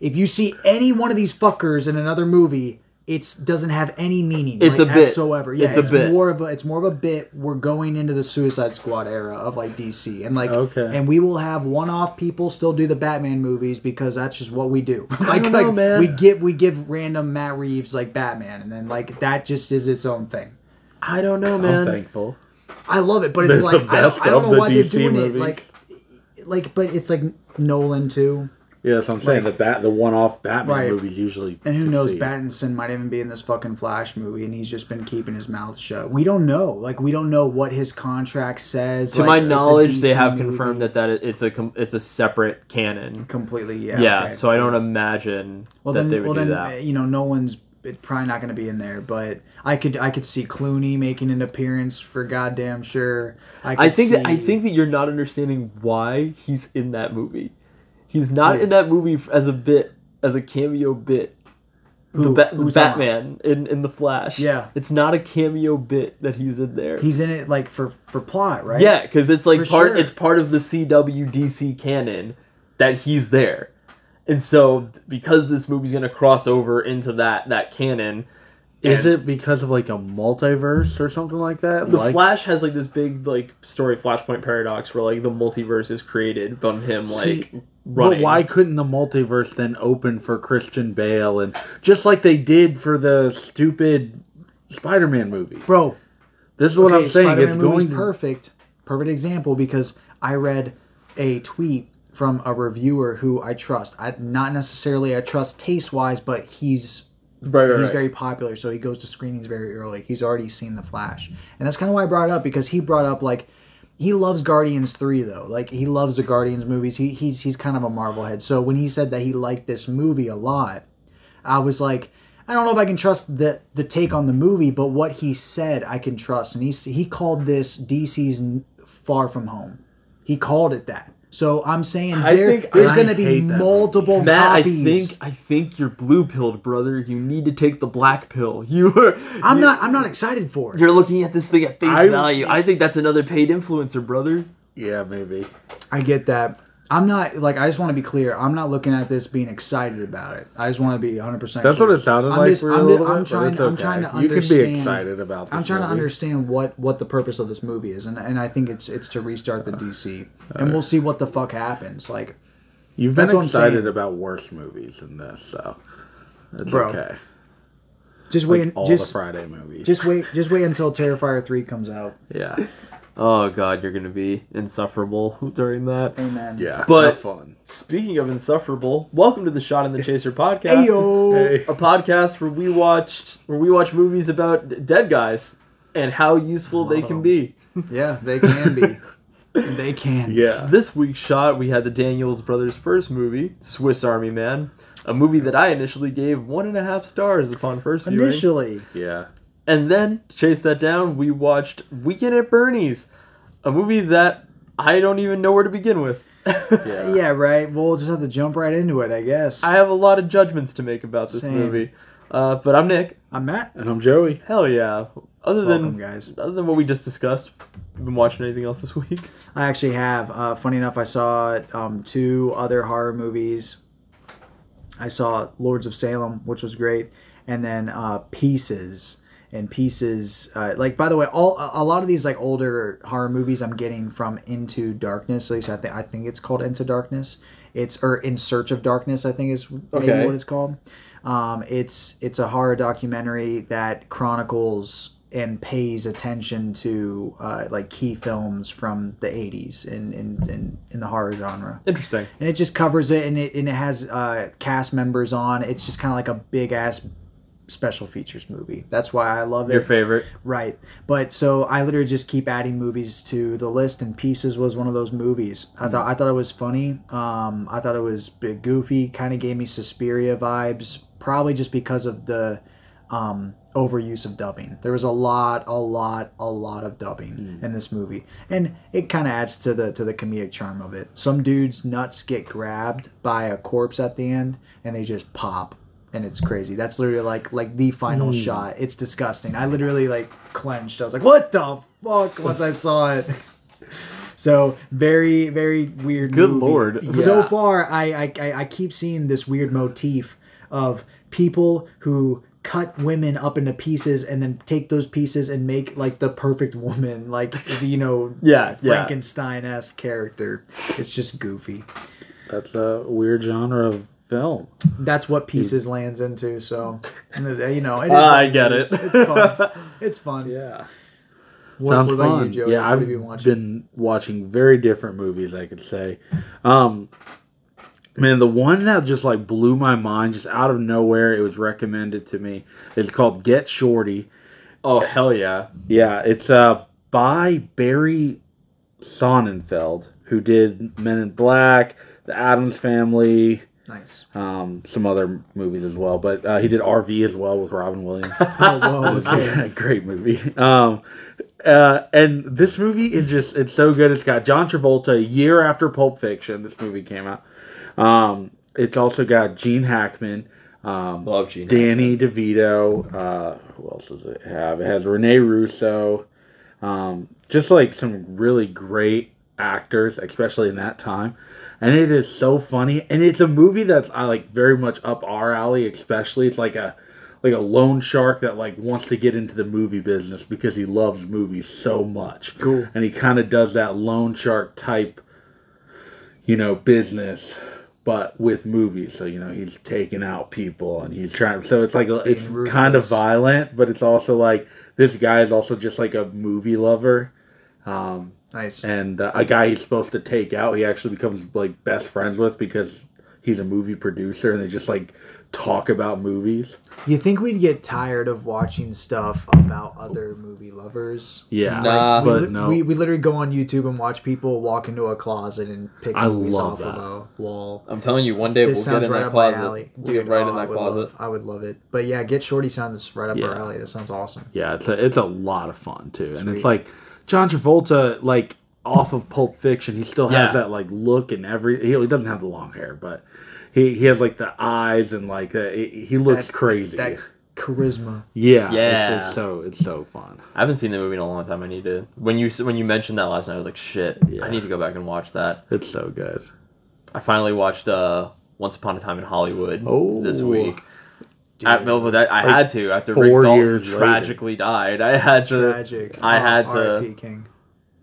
if you see any one of these fuckers in another movie it doesn't have any meaning It's like, a bit. whatsoever yeah It's a it's, bit. more of a it's more of a bit we're going into the Suicide Squad era of like DC and like Okay. and we will have one-off people still do the Batman movies because that's just what we do like don't know, like man. we give we give random Matt Reeves like Batman and then like that just is its own thing I don't know, man. I'm thankful. I love it, but it's The like I don't, I don't of know the why they're doing movies. it. Like, like, but it's like Nolan too. Yeah, that's what I'm saying. Like- the bat, the one-off Batman Right. movies usually. And who knows, succeed. Pattinson might even be in this fucking Flash movie, and he's just been keeping his mouth shut. We don't know. Like, we don't know what his contract says. To Like, my knowledge, they DC have movie. confirmed that that it's a com- it's a separate canon. completely. Yeah. Yeah, okay, so I don't imagine Well that then, they would well do then, that. uh, you know, Nolan's it- probably not going to be in there, but I could I could see Clooney making an appearance for goddamn sure. I, could I think that I think that you're not understanding why he's in that movie. He's not in that movie as a bit, as a cameo bit. The, ba- who's? Batman in, in the Flash. Yeah. it's not a cameo bit that he's in there. he's in it like for for plot, right? yeah, because it's like For part. sure. It's part of the CW DC canon that he's there, and so because this movie's gonna cross over into that that canon, Is it because of like a multiverse or something like that? The like, Flash has like this big like story Flashpoint paradox where like the multiverse is created from him like See, running. But why couldn't the multiverse then open for Christian Bale and just like they did for the stupid Spider-Man movie? bro. This is what okay, I'm saying. Spider-Man It's movie's going to perfect, perfect example because I read a tweet from a reviewer who I trust. I not necessarily I trust taste wise, but he's Right, right, he's right. very popular, so he goes to screenings very early. He's already seen the Flash, and that's kind of why I brought it up because he brought up like he loves Guardians three though. Like he loves the Guardians movies. He he's he's kind of a Marvel head. So when he said that he liked this movie a lot, I was like, I don't know if I can trust the the take on the movie, but what he said I can trust. And he he called this DC's Far From Home. He called it that. So I'm saying I there, think- there's going to be hate that multiple Matt, I copies. think I think you're blue pilled, brother. You need to take the black pill. You are. I'm you- not I'm not excited for it. You're looking at this thing at face I- value. I think that's another paid influencer, brother. yeah, maybe. I get that. I'm not like I just want to be clear. I'm not looking at this being excited about it. I just want to be 100. percent That's what it sounded I'm like just, for a I'm, I'm bit, but trying. it's I'm trying to okay. You can be excited about I'm trying to understand what what the purpose of this movie is, and and I think it's it's to restart the DC, and we'll see what the fuck happens. Like, You've been I'm excited about worse movies than this, so it's Bro, okay. just Like wait, all just the Friday movies. just wait, just wait until Terrifier three comes out. yeah, Oh god, you're gonna be insufferable during that. Amen. yeah. But- have fun. Speaking of insufferable, welcome to the Shot in the Chaser podcast. Ayo. Hey. a podcast where we watched where we watch movies about dead guys and how useful they can be. Yeah, they can be. they can. Yeah. This week's shot, we had the Daniels brothers' first movie, Swiss Army Man, a movie that I initially gave one and a half stars upon first viewing. Initially, Yeah. And then, to chase that down, we watched Weekend at Bernie's, a movie that I don't even know where to begin with. Yeah. yeah, right. We'll just have to jump right into it, I guess. I have a lot of judgments to make about this Same. movie. Uh, but I'm Nick. I'm Matt. And I'm Joey. Hell yeah. Other Welcome, than guys. other than what we just discussed, you been watching anything else this week? I actually have. Uh, funny enough, I saw um, two other horror movies. I saw Lords of Salem, which was great, and then uh, Pieces. And Pieces, uh, like by the way, all a lot of these like older horror movies I'm getting from Into Darkness. At least I think I think it's called Into Darkness. It's or In Search of Darkness. I think is maybe Okay. what it's called. Um, it's it's a horror documentary that chronicles and pays attention to uh, like key films from the 80s in, in, in, in the horror genre Interesting. and it just covers it and it, and it has uh, cast members on it's just kind of like a big ass special features movie that's why i love it Your favorite? Right. But so I literally just keep adding movies to the list and Pieces was one of those movies. I thought I thought it was funny. Um I thought it was a bit goofy, kind of gave me Suspiria vibes, probably just because of the um overuse of dubbing. There was a lot, a lot, a lot of dubbing in this movie. And it kind of adds to the to the comedic charm of it. Some dude's nuts get grabbed by a corpse at the end and they just pop and it's crazy. That's literally like like the final hmm. shot. It's disgusting. I literally like clenched. I was like, "What the fuck?" Once I saw it. So very very weird. Good movie. lord. So far, I, I I I keep seeing this weird motif of people who cut women up into pieces and then take those pieces and make like the perfect woman, like you know, Yeah, yeah. Frankenstein esque character. It's just goofy. That's a weird genre of film. that's what pieces lands into. So, you know, it is Ah, I get is. it. It's fun. It's fun. Yeah. What, Sounds what about fun. you, Joey? Yeah, what I've been watching? been watching very different movies. I could say. Um, Man, the one that just like blew my mind, just out of nowhere, it was recommended to me. It's called Get Shorty. Oh hell yeah! Yeah, it's uh by Barry Sonnenfeld, who did Men in Black, The Adams Family, Nice. um, some other movies as well. But uh, he did RV as well with Robin Williams. Oh, whoa. Okay. Great movie. Um, uh, and this movie is just, it's so good. It's got John Travolta a year after Pulp Fiction, this movie came out. Um, it's also got Gene Hackman. Um, Love Gene Danny DeVito. Uh, who else does it have? It has Rene Russo. Um, just like some really great actors, especially in that time. And it is so funny. And it's a movie that's I like very much up our alley, especially. It's like a like a loan shark that like wants to get into the movie business because he loves movies so much. Cool. And he kind of does that loan shark type, you know, business, but with movies. So you know he's taking out people and he's trying. So it's like it's kind of violent, but it's also like this guy is also just like a movie lover. Um, Nice. and uh, a guy he's supposed to take out, he actually becomes like best friends with because he's a movie producer, and they just like talk about movies. You think we'd get tired of watching stuff about other movie lovers? Yeah, Nah. we, but li- no, we, we literally go on YouTube and watch people walk into a closet and pick I movies love off that. of a wall. I'm telling you, one day This we'll get sounds in right that up closet. my alley. We'll get Dude, right oh, in I that would closet. Love, I would love it. But yeah, Get Shorty sounds right up Yeah. our alley. That sounds awesome. yeah, it's a it's a lot of fun too, and it's like John Travolta, like off of Pulp Fiction, he still has Yeah. that like look and every. He, he doesn't have the long hair, but he he has like the eyes and like uh, he he looks That- crazy. That charisma. yeah, It's, Yeah. it's so it's so fun. I haven't seen the movie in a long time. I need to. When you when you mentioned that last night, I was like, shit. Yeah. I need to go back and watch that. It's so good. I finally watched uh, Once Upon a Time in Hollywood Oh. this week. Dude, I, well, that, I Like, had to after four Rick Dalton years later. tragically died. I had to. tragic. I Oh, had to. R.I.P. King.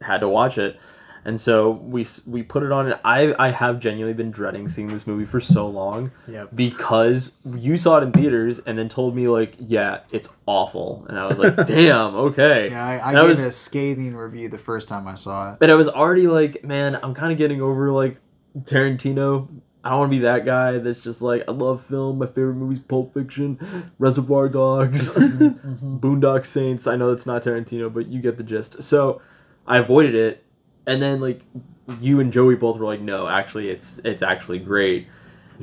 had to watch it. And so we we put it on and I I have genuinely been dreading seeing this movie for so long Yep. because you saw it in theaters and then told me like yeah it's awful and I was like damn okay Yeah, I, I and I gave was it a scathing review the first time I saw it. but I was already like man I'm kind of getting over like Tarantino I don't want to be that guy that's just like I love film my favorite movie's Pulp Fiction Reservoir Dogs mm-hmm, mm-hmm. Boondock Saints I know it's not Tarantino but you get the gist so I avoided it and then like you and Joey both were like, no, actually, it's it's actually great.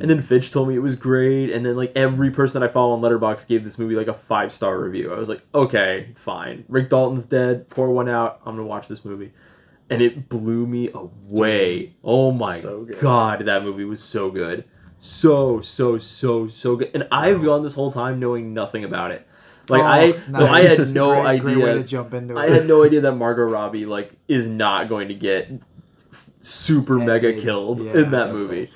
And then Fitch told me it was great, and then like every person that I follow on Letterboxd gave this movie like a five star review. I was like, okay, fine. Rick Dalton's dead. Pour one out. I'm gonna watch this movie, and it blew me away. Oh my So god, that movie was so good, so so so so good. And I've gone this whole time knowing nothing about it. Like Oh, I, so I had no Great- idea. Great way to jump into it. I had no idea that Margot Robbie like is not going to get super mega Ended. killed Yeah, in that movie.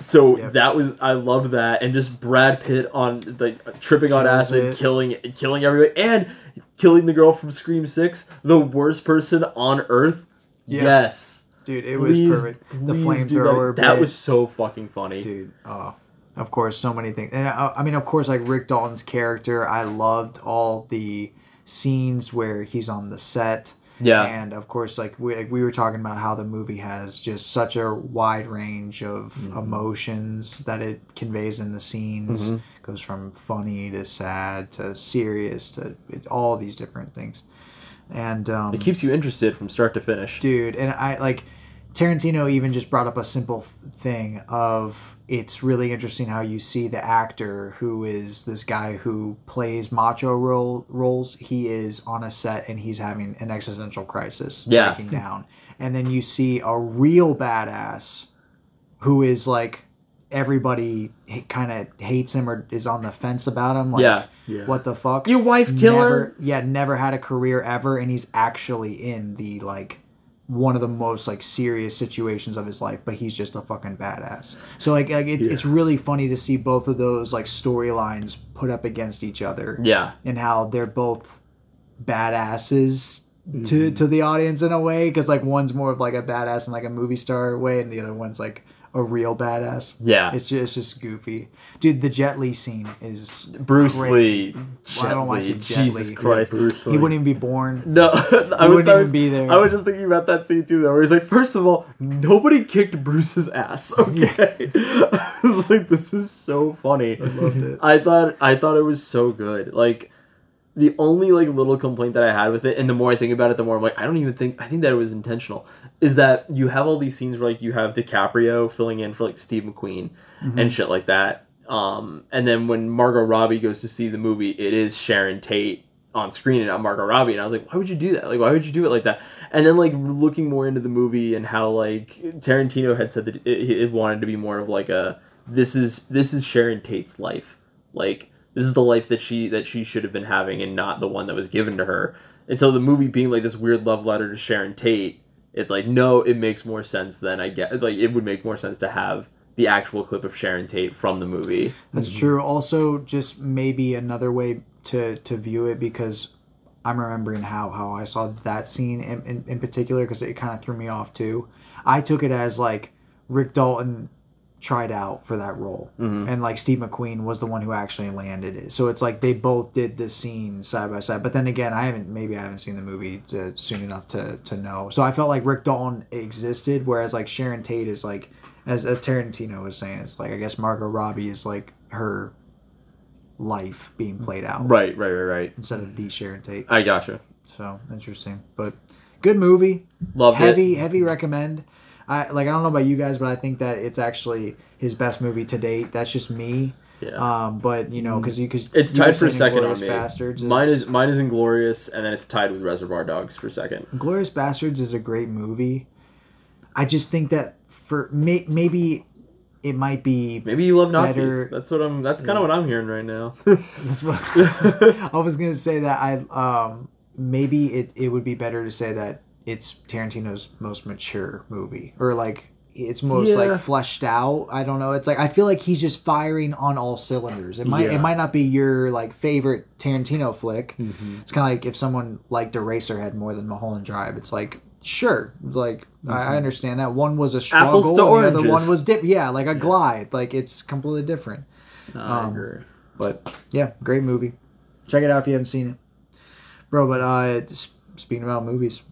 So Yep. that was I loved that and just Brad Pitt on like tripping on acid, it. killing killing everybody and killing the girl from Scream 6, the worst person on earth. Yeah. Yes. Dude, it Please, was perfect. The flamethrower. That, that was so fucking funny. dude oh of course so many things and I, I mean of course like rick dalton's character i loved all the scenes where he's on the set Yeah. and of course like we, like we were talking about how the movie has just such a wide range of Mm-hmm. emotions that it conveys in the scenes Mm-hmm. goes from funny to sad to serious to it, all these different things and um, It keeps you interested from start to finish. dude and i like tarantino even just brought up a simple thing of it's really interesting how you see the actor who is this guy who plays macho role roles he is on a set and he's having an existential crisis Yeah. breaking down and then you see a real badass who is like everybody kind of hates him or is on the fence about him like Yeah. Yeah. what the fuck Your wife killer? never, yeah never had a career ever and he's actually in the like one of the most like serious situations of his life but he's just a fucking badass so like, like it, it's really funny to see both of those like storylines put up against each other Yeah. and how they're both badasses to mm-hmm. to the audience in a way because like one's more of like a badass in like a movie star way and the other one's like a real badass. Yeah. It's just, it's just goofy. Dude, the Jet Li scene is Bruce crazy. Lee. Well, I don't want to say Jet Jesus Li. Christ. Bruce He Lee. wouldn't even be born. No, I was, wouldn't I even was, be there. I was just thinking about that scene too, though, where he's like, first of all, nobody kicked Bruce's ass. Okay, I was like, this is so funny. I loved it. I thought, I thought it was so good. Like, the only like little complaint that I had with it, and the more I think about it, the more I'm like, I don't even think, I think that it was intentional, is that you have all these scenes where like you have DiCaprio filling in for like Steve McQueen and shit like that. Um, and then when Margot Robbie goes to see the movie, it is Sharon Tate on screen and not Margot Robbie. And I was like, why would you do that? Like, why would you do it like that? And then like looking more into the movie and how like Tarantino had said that it, it wanted to be more of like a this is this is Sharon Tate's life. Like this is the life that she that she should have been having and not the one that was given to her. And so the movie being like this weird love letter to Sharon Tate, it's like no, it makes more sense than I get. Like it would make more sense to have the actual clip of Sharon Tate from the movie. That's mm-hmm. true. Also, just maybe another way to to view it because I'm remembering how how I saw that scene in in, in particular because it kind of threw me off too. I took it as like Rick Dalton tried out for that role mm-hmm. and like Steve McQueen was the one who actually landed it. So it's like they both did this scene side by side. But then again, I haven't maybe I haven't seen the movie to, soon enough to to know. So I felt like Rick Dalton existed whereas like Sharon Tate is like as as Tarantino was saying it's like I guess Margot Robbie is like her life being played out Right, right, right, right. instead of the Sharon Tate. I gotcha. So interesting, but good movie. Love heavy, it. heavy recommend. I like. I don't know about you guys, but I think that it's actually his best movie to date. That's just me. Yeah. Um, but you know, because you because It's tied for second on me. Bastards. Mine is mine is Inglourious, and then it's tied with Reservoir Dogs for second. Glorious Bastards is a great movie. I just think that for may, maybe it might be Maybe you love Nazis. Better- That's what I'm. That's kind of what I'm hearing right now. That's what I was gonna say. That I um maybe it it would be better to say that it's Tarantino's most mature movie or like it's most Yeah. like fleshed out. I don't know. It's like I feel like he's just firing on all cylinders. It might Yeah. it might not be your like favorite Tarantino flick. Mm-hmm. It's kind of like if someone liked Eraserhead more than Mulholland Drive. It's like sure, like I, I understand that one was a struggle, Mm-hmm. Apples to and the other one was dip. Yeah, like a glide. Like it's completely different. No, I Um, agree. But yeah, great movie. Check it out if you haven't seen it, bro. But uh, speaking about movies,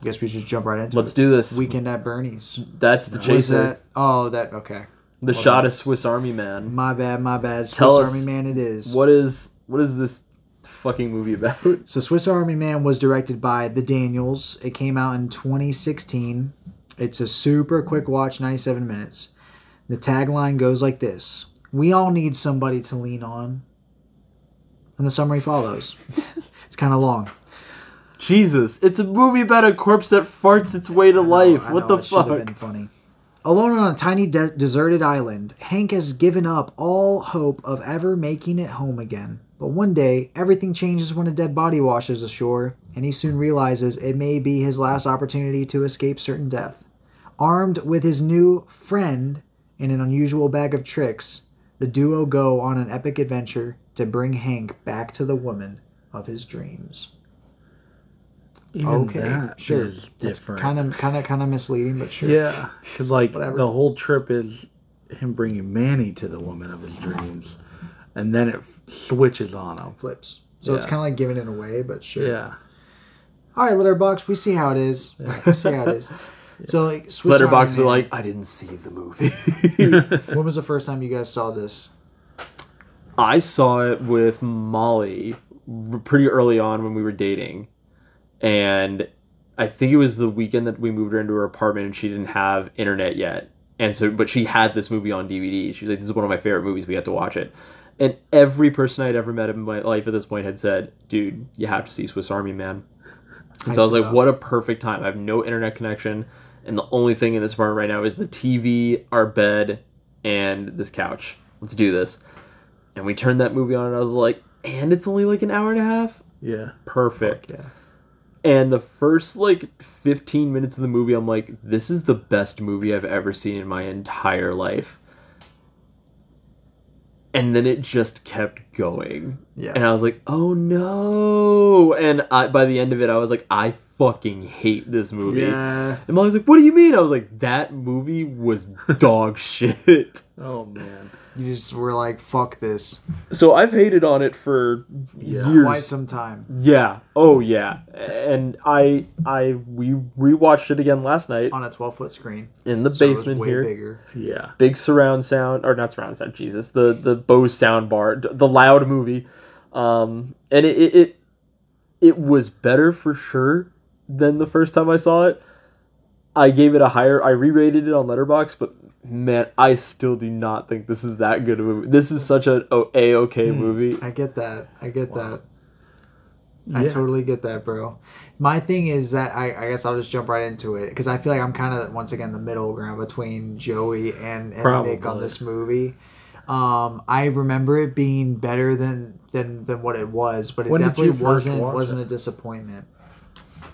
I guess we should just jump right into Let's it. do this. Weekend at Bernie's. That's the chaser. that? Oh, that okay. The shot of Swiss Army Man. My bad, my bad. Swiss Tell us Army Man, it is. What is what is this fucking movie about? So Swiss Army Man was directed by the Daniels. It came out in 2016. It's a super quick watch, 97 minutes. The tagline goes like this: "We all need somebody to lean on." And the summary follows. it's kind of long. Jesus, it's a movie about a corpse that farts its way to life. What know, the it should have fuck? been funny. Alone on a tiny de- deserted island, Hank has given up all hope of ever making it home again. But one day, everything changes when a dead body washes ashore, and he soon realizes it may be his last opportunity to escape certain death. Armed with his new friend and an unusual bag of tricks, the duo go on an epic adventure to bring Hank back to the woman of his dreams. Even okay, that sure. is That's different. kind of kind of kind of misleading, but sure. Yeah, because like Whatever. the whole trip is him bringing Manny to the woman of his dreams, and then it switches on him. flips. So it's kind of like giving it away, but sure. Yeah, All right, Letterboxd, we see how it is. We see how it is. So like Swiss Letterboxd Army be like, I didn't see the movie. when was the first time you guys saw this? I saw it with Molly pretty early on when we were dating, and I think it was the weekend that we moved her into her apartment and she didn't have internet yet, and so but she had this movie on DVD. She was like, "This is one of my favorite movies. We have to watch it." And every person I'd ever met in my life at this point had said, "Dude, you have to see Swiss Army Man." And so I was like. "What a perfect time!" I have no internet connection, and the only thing in this apartment right now is the TV, our bed, and this couch. Let's do this. And we turned that movie on, and I was like, "And it's only like an hour and a half. yeah. Perfect." Yeah. And the first like 15 minutes of the movie, I'm like, this is the best movie I've ever seen in my entire life. And then it just kept going. Yeah. And I was like, oh no. And I, by the end of it, I was like, I fucking hate this movie. Yeah. And Molly's like, "What do you mean?" I was like, "That movie was dog shit." Oh man. You just were like, fuck this. So I've hated on it for years. Quite some time. Yeah. Oh yeah. And I I we rewatched it again last night On a 12 foot screen. in the So it was basement way here. bigger. Yeah. Big surround sound or not surround sound, Jesus. The the Bose sound bar, the loud movie. Um and it it it, it was better for sure than the first time I saw it. I gave it a higher I re-rated it on Letterboxd, but man, I still do not think this is that good of a movie. This is such a a okay movie. I get that. I get that. I totally get that, bro. My thing is that I, I guess I'll just jump right into it because I feel like I'm kind of once again the middle ground between Joey and, and Nick on this movie. Um, I remember it being better than than than what it was, but it When definitely wasn't wasn't it? a disappointment.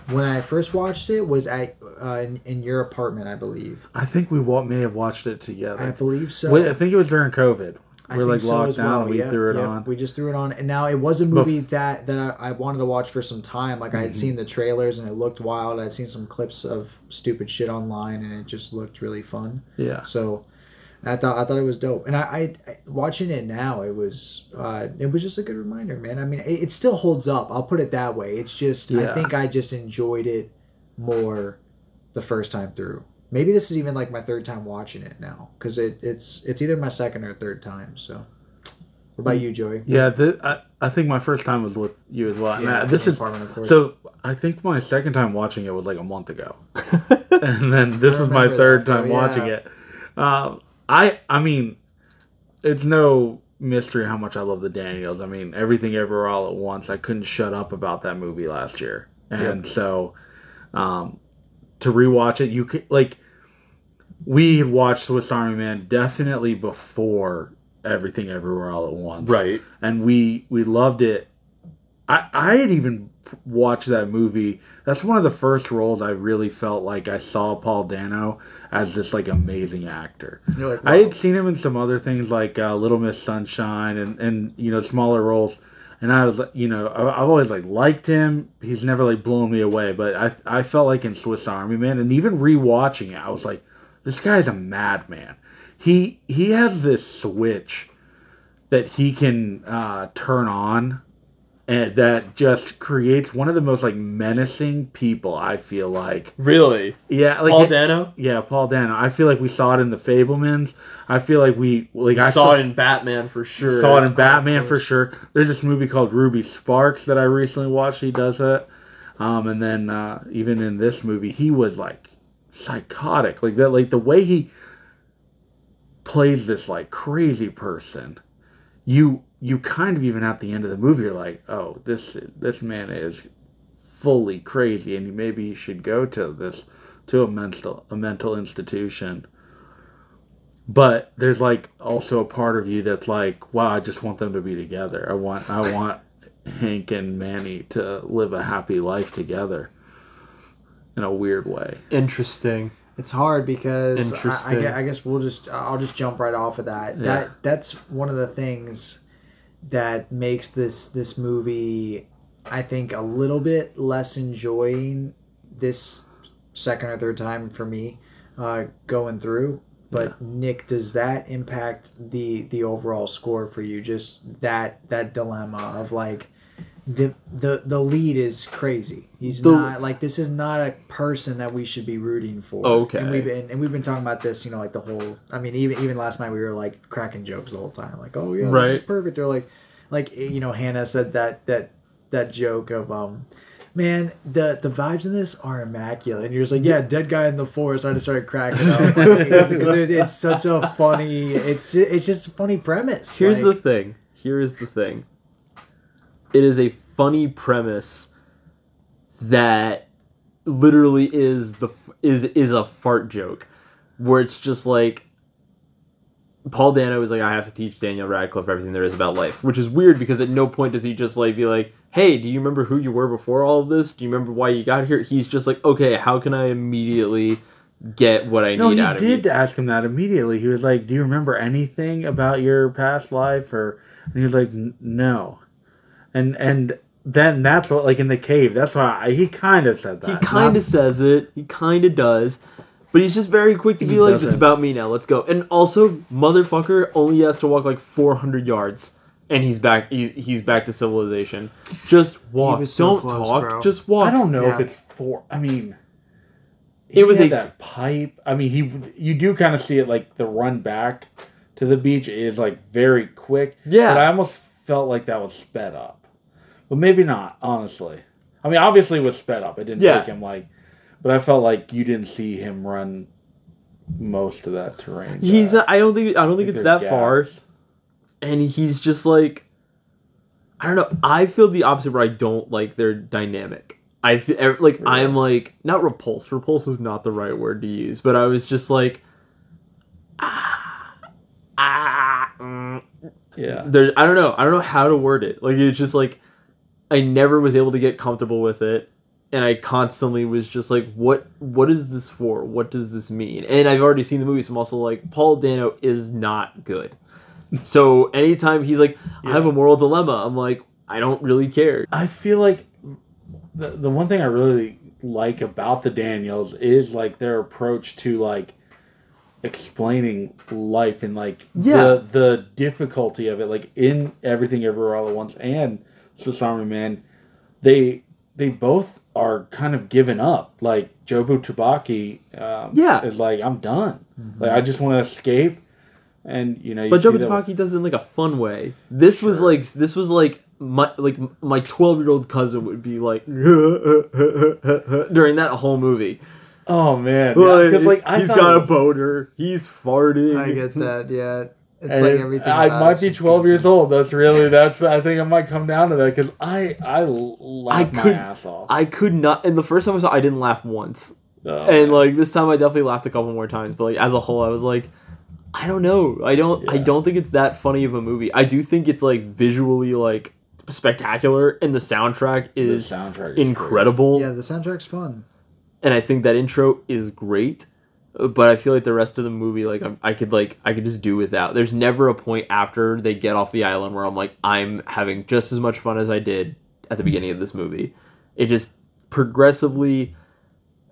When I first watched it was at uh, in, in your apartment, I believe. I think we wa- may have watched it together. I believe so. Wait, I think it was during COVID. I We're like so locked down. We Yep, threw it yep. on. We just threw it on, and now it was a movie that that I, I wanted to watch for some time. Like I Mm-hmm. had seen the trailers and it looked wild. I'd seen some clips of stupid shit online, and it just looked really fun. yeah. So I thought I thought it was dope, and I, I, I watching it now, it was uh, it was just a good reminder, man. I mean, it, it still holds up. I'll put it that way. It's just I think I just enjoyed it more the first time through. Maybe this is even like my third time watching it now because it, it's it's either my second or third time. So, what about you, Joey? Yeah, th- I, I think my first time was with you as well. Yeah, I- this is so. I think my second time watching it was like a month ago, and then this was my third that, time though, watching it. Um, I I mean, it's no mystery how much I love the Daniels. I mean, everything everywhere all at once. I couldn't shut up about that movie last year, and so um, to rewatch it, you could like we had watched Swiss Army Man definitely before everything everywhere all at once Right. and we we loved it i i had even watched that movie. That's one of the first roles i really felt like i saw paul dano as this like amazing actor. Like, i had seen him in some other things like uh, little miss sunshine and and you know smaller roles. And i was you know I, i've always like liked him. He's never like blown me away. But i i felt like in swiss army man and even rewatching it i was like this guy's a madman. He he has this switch that he can uh, turn on and that just creates one of the most like menacing people i feel like. Really? yeah like Paul Dano? yeah paul dano. I feel like we saw it in the Fabelmans. I feel like we like i saw it in Batman for sure. saw it in batman for sure. There's this movie called ruby sparks that i recently watched. He does it. Um, and then uh, even in this movie he was like psychotic. Like that like the way he plays this like crazy person you you kind of even at the end of the movie you're like oh this this man is fully crazy and maybe he should go to this to a mental a mental institution but there's like also a part of you that's like wow i just want them to be together i want i want hank and manny to live a happy life together in a weird way Interesting. It's hard because I, I, I guess we'll just I'll just jump right off of that. Yeah. That that's one of the things that makes this this movie I think a little bit less enjoying this second or third time for me uh, going through. But Nick, does that impact the the overall score for you? Just that that dilemma of like the the the lead is crazy. He's The- not like this is not a person that we should be rooting for. Okay. and we've been and we've been talking about this. You know, like the whole. I mean, even even last night we were like cracking jokes the whole time. Like, oh yeah, this is Right. perfect. Or like, like you know, Hannah said that that that joke of um. Man, the the vibes in this are immaculate, and you're just like, yeah, dead guy in the forest. I just started cracking up because it, it's such a funny. It's it's just a funny premise. Here's the thing. Here is the thing. It is a funny premise that literally is the is is a fart joke, where it's just like Paul Dano is like, I have to teach Daniel Radcliffe everything there is about life, which is weird because at no point does he just like be like, Hey, do you remember who you were before all of this? Do you remember why you got here? He's just like, Okay, how can I immediately get what I No, need out of you?" he did ask him that immediately. He was like, "Do you remember anything about your past life?" Or and he was like, "No," and and then that's what like in the cave. That's why I, he kind of said that. He kind of says it. He kind of does. But he's just very quick to be like, it's doesn't. about me now. Let's go. And also, motherfucker only has to walk like 400 yards, and he's back. He, he's back to civilization. Just walk. so Don't close, talk. bro. Just walk. I don't know if Yeah. it's four. I mean, It he was had a- that pipe. I mean, he you do kind of see it like the run back to the beach is like very quick. Yeah. but I almost felt like that was sped up, but maybe not. Honestly, I mean, obviously it was sped up. It didn't Yeah. take him like, but I felt like you didn't see him run most of that terrain. He's. back. I don't think. I don't think it's there's that far. And he's just like. I don't know. I feel the opposite where I don't like their dynamic. I feel like I'm like not repulsed. Repulse is not the right word to use, but I was just like. Ah, ah, mm, Yeah, there I don't know. I don't know how to word it. Like it's just like I never was able to get comfortable with it and I constantly was just like what what is this for? What does this mean? And I've already seen the movie so I'm also like Paul Dano is not good. So anytime he's like I have a moral dilemma, I'm like I don't really care. I feel like the the one thing I really like about the Daniels is like their approach to like explaining life and like Yeah. the the difficulty of it like in everything everywhere all at once and Swiss Army Man they they both are kind of given up like Jobu Tupaki um, Yeah. is like I'm done like I just want to escape and you know you But see Joe that- Tupaki does it in like a fun way. This was like this was like my like my 12 year old cousin would be like during that whole movie. oh man Like, yeah, 'cause, like I he's thought got it a was- boder. He's farting. I get that. Yeah, it's And like everything. I might be 12 years old. That's really that's. I think I might come down to that because I I laughed my could- ass off. I could not. And the first time I saw, it, I didn't laugh once. Oh, and man. like this time, I definitely laughed a couple more times. But like as a whole, I was like, I don't know. I don't. I don't think it's that funny of a movie. I do think it's like visually like spectacular, and the soundtrack the is soundtrack is incredible. Yeah, the soundtrack's fun. and I think that intro is great. But I feel like the rest of the movie, like I'm, I could like I could just do without. There's never a point after they get off the island where I'm like I'm having just as much fun as I did at the beginning of this movie. It just progressively,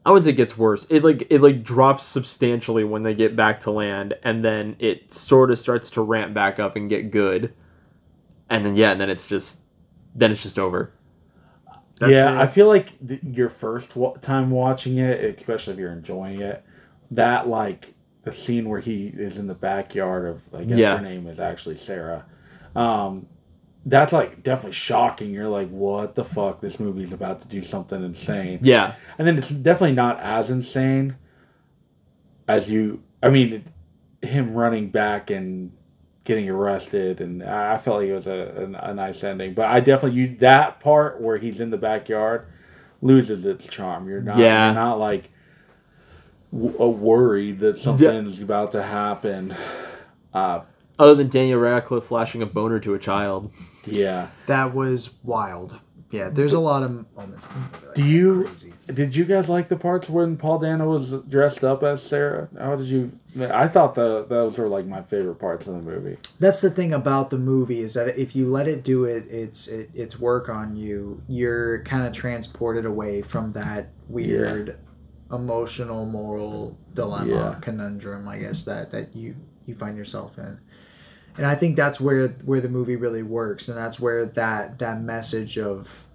I wouldn't say, it gets worse. It like it like drops substantially when they get back to land, and then it sort of starts to ramp back up and get good, and then yeah, and then it's just then it's just over. That's yeah, it. I feel like th- your first wa- time watching it, especially if you're enjoying it, that like the scene where he is in the backyard of I guess Yeah. her name is actually Sarah. Um, that's like definitely shocking. You're like, what the fuck? This movie's about to do something insane. Yeah, and then it's definitely not as insane as you i mean him running back and getting arrested and i felt like it was a, a, a nice ending but i definitely you that part where he's in the backyard loses its charm you're not Yeah. you're not like w- uh, worried that something's about to happen uh other than Daniel Radcliffe flashing a boner to a child. yeah That was wild. Yeah, there's a lot of moments. in the movie like do you Crazy. did you guys like the parts when paul dano was dressed up as sarah how did you i thought the those were like my favorite parts of the movie That's the thing about the movie is that if you let it do it, its it, its work on you, you're kind of transported away from that weird emotional moral dilemma Yeah. conundrum, I guess that that you you find yourself in. And I think that's where where the movie really works, and that's where that that message of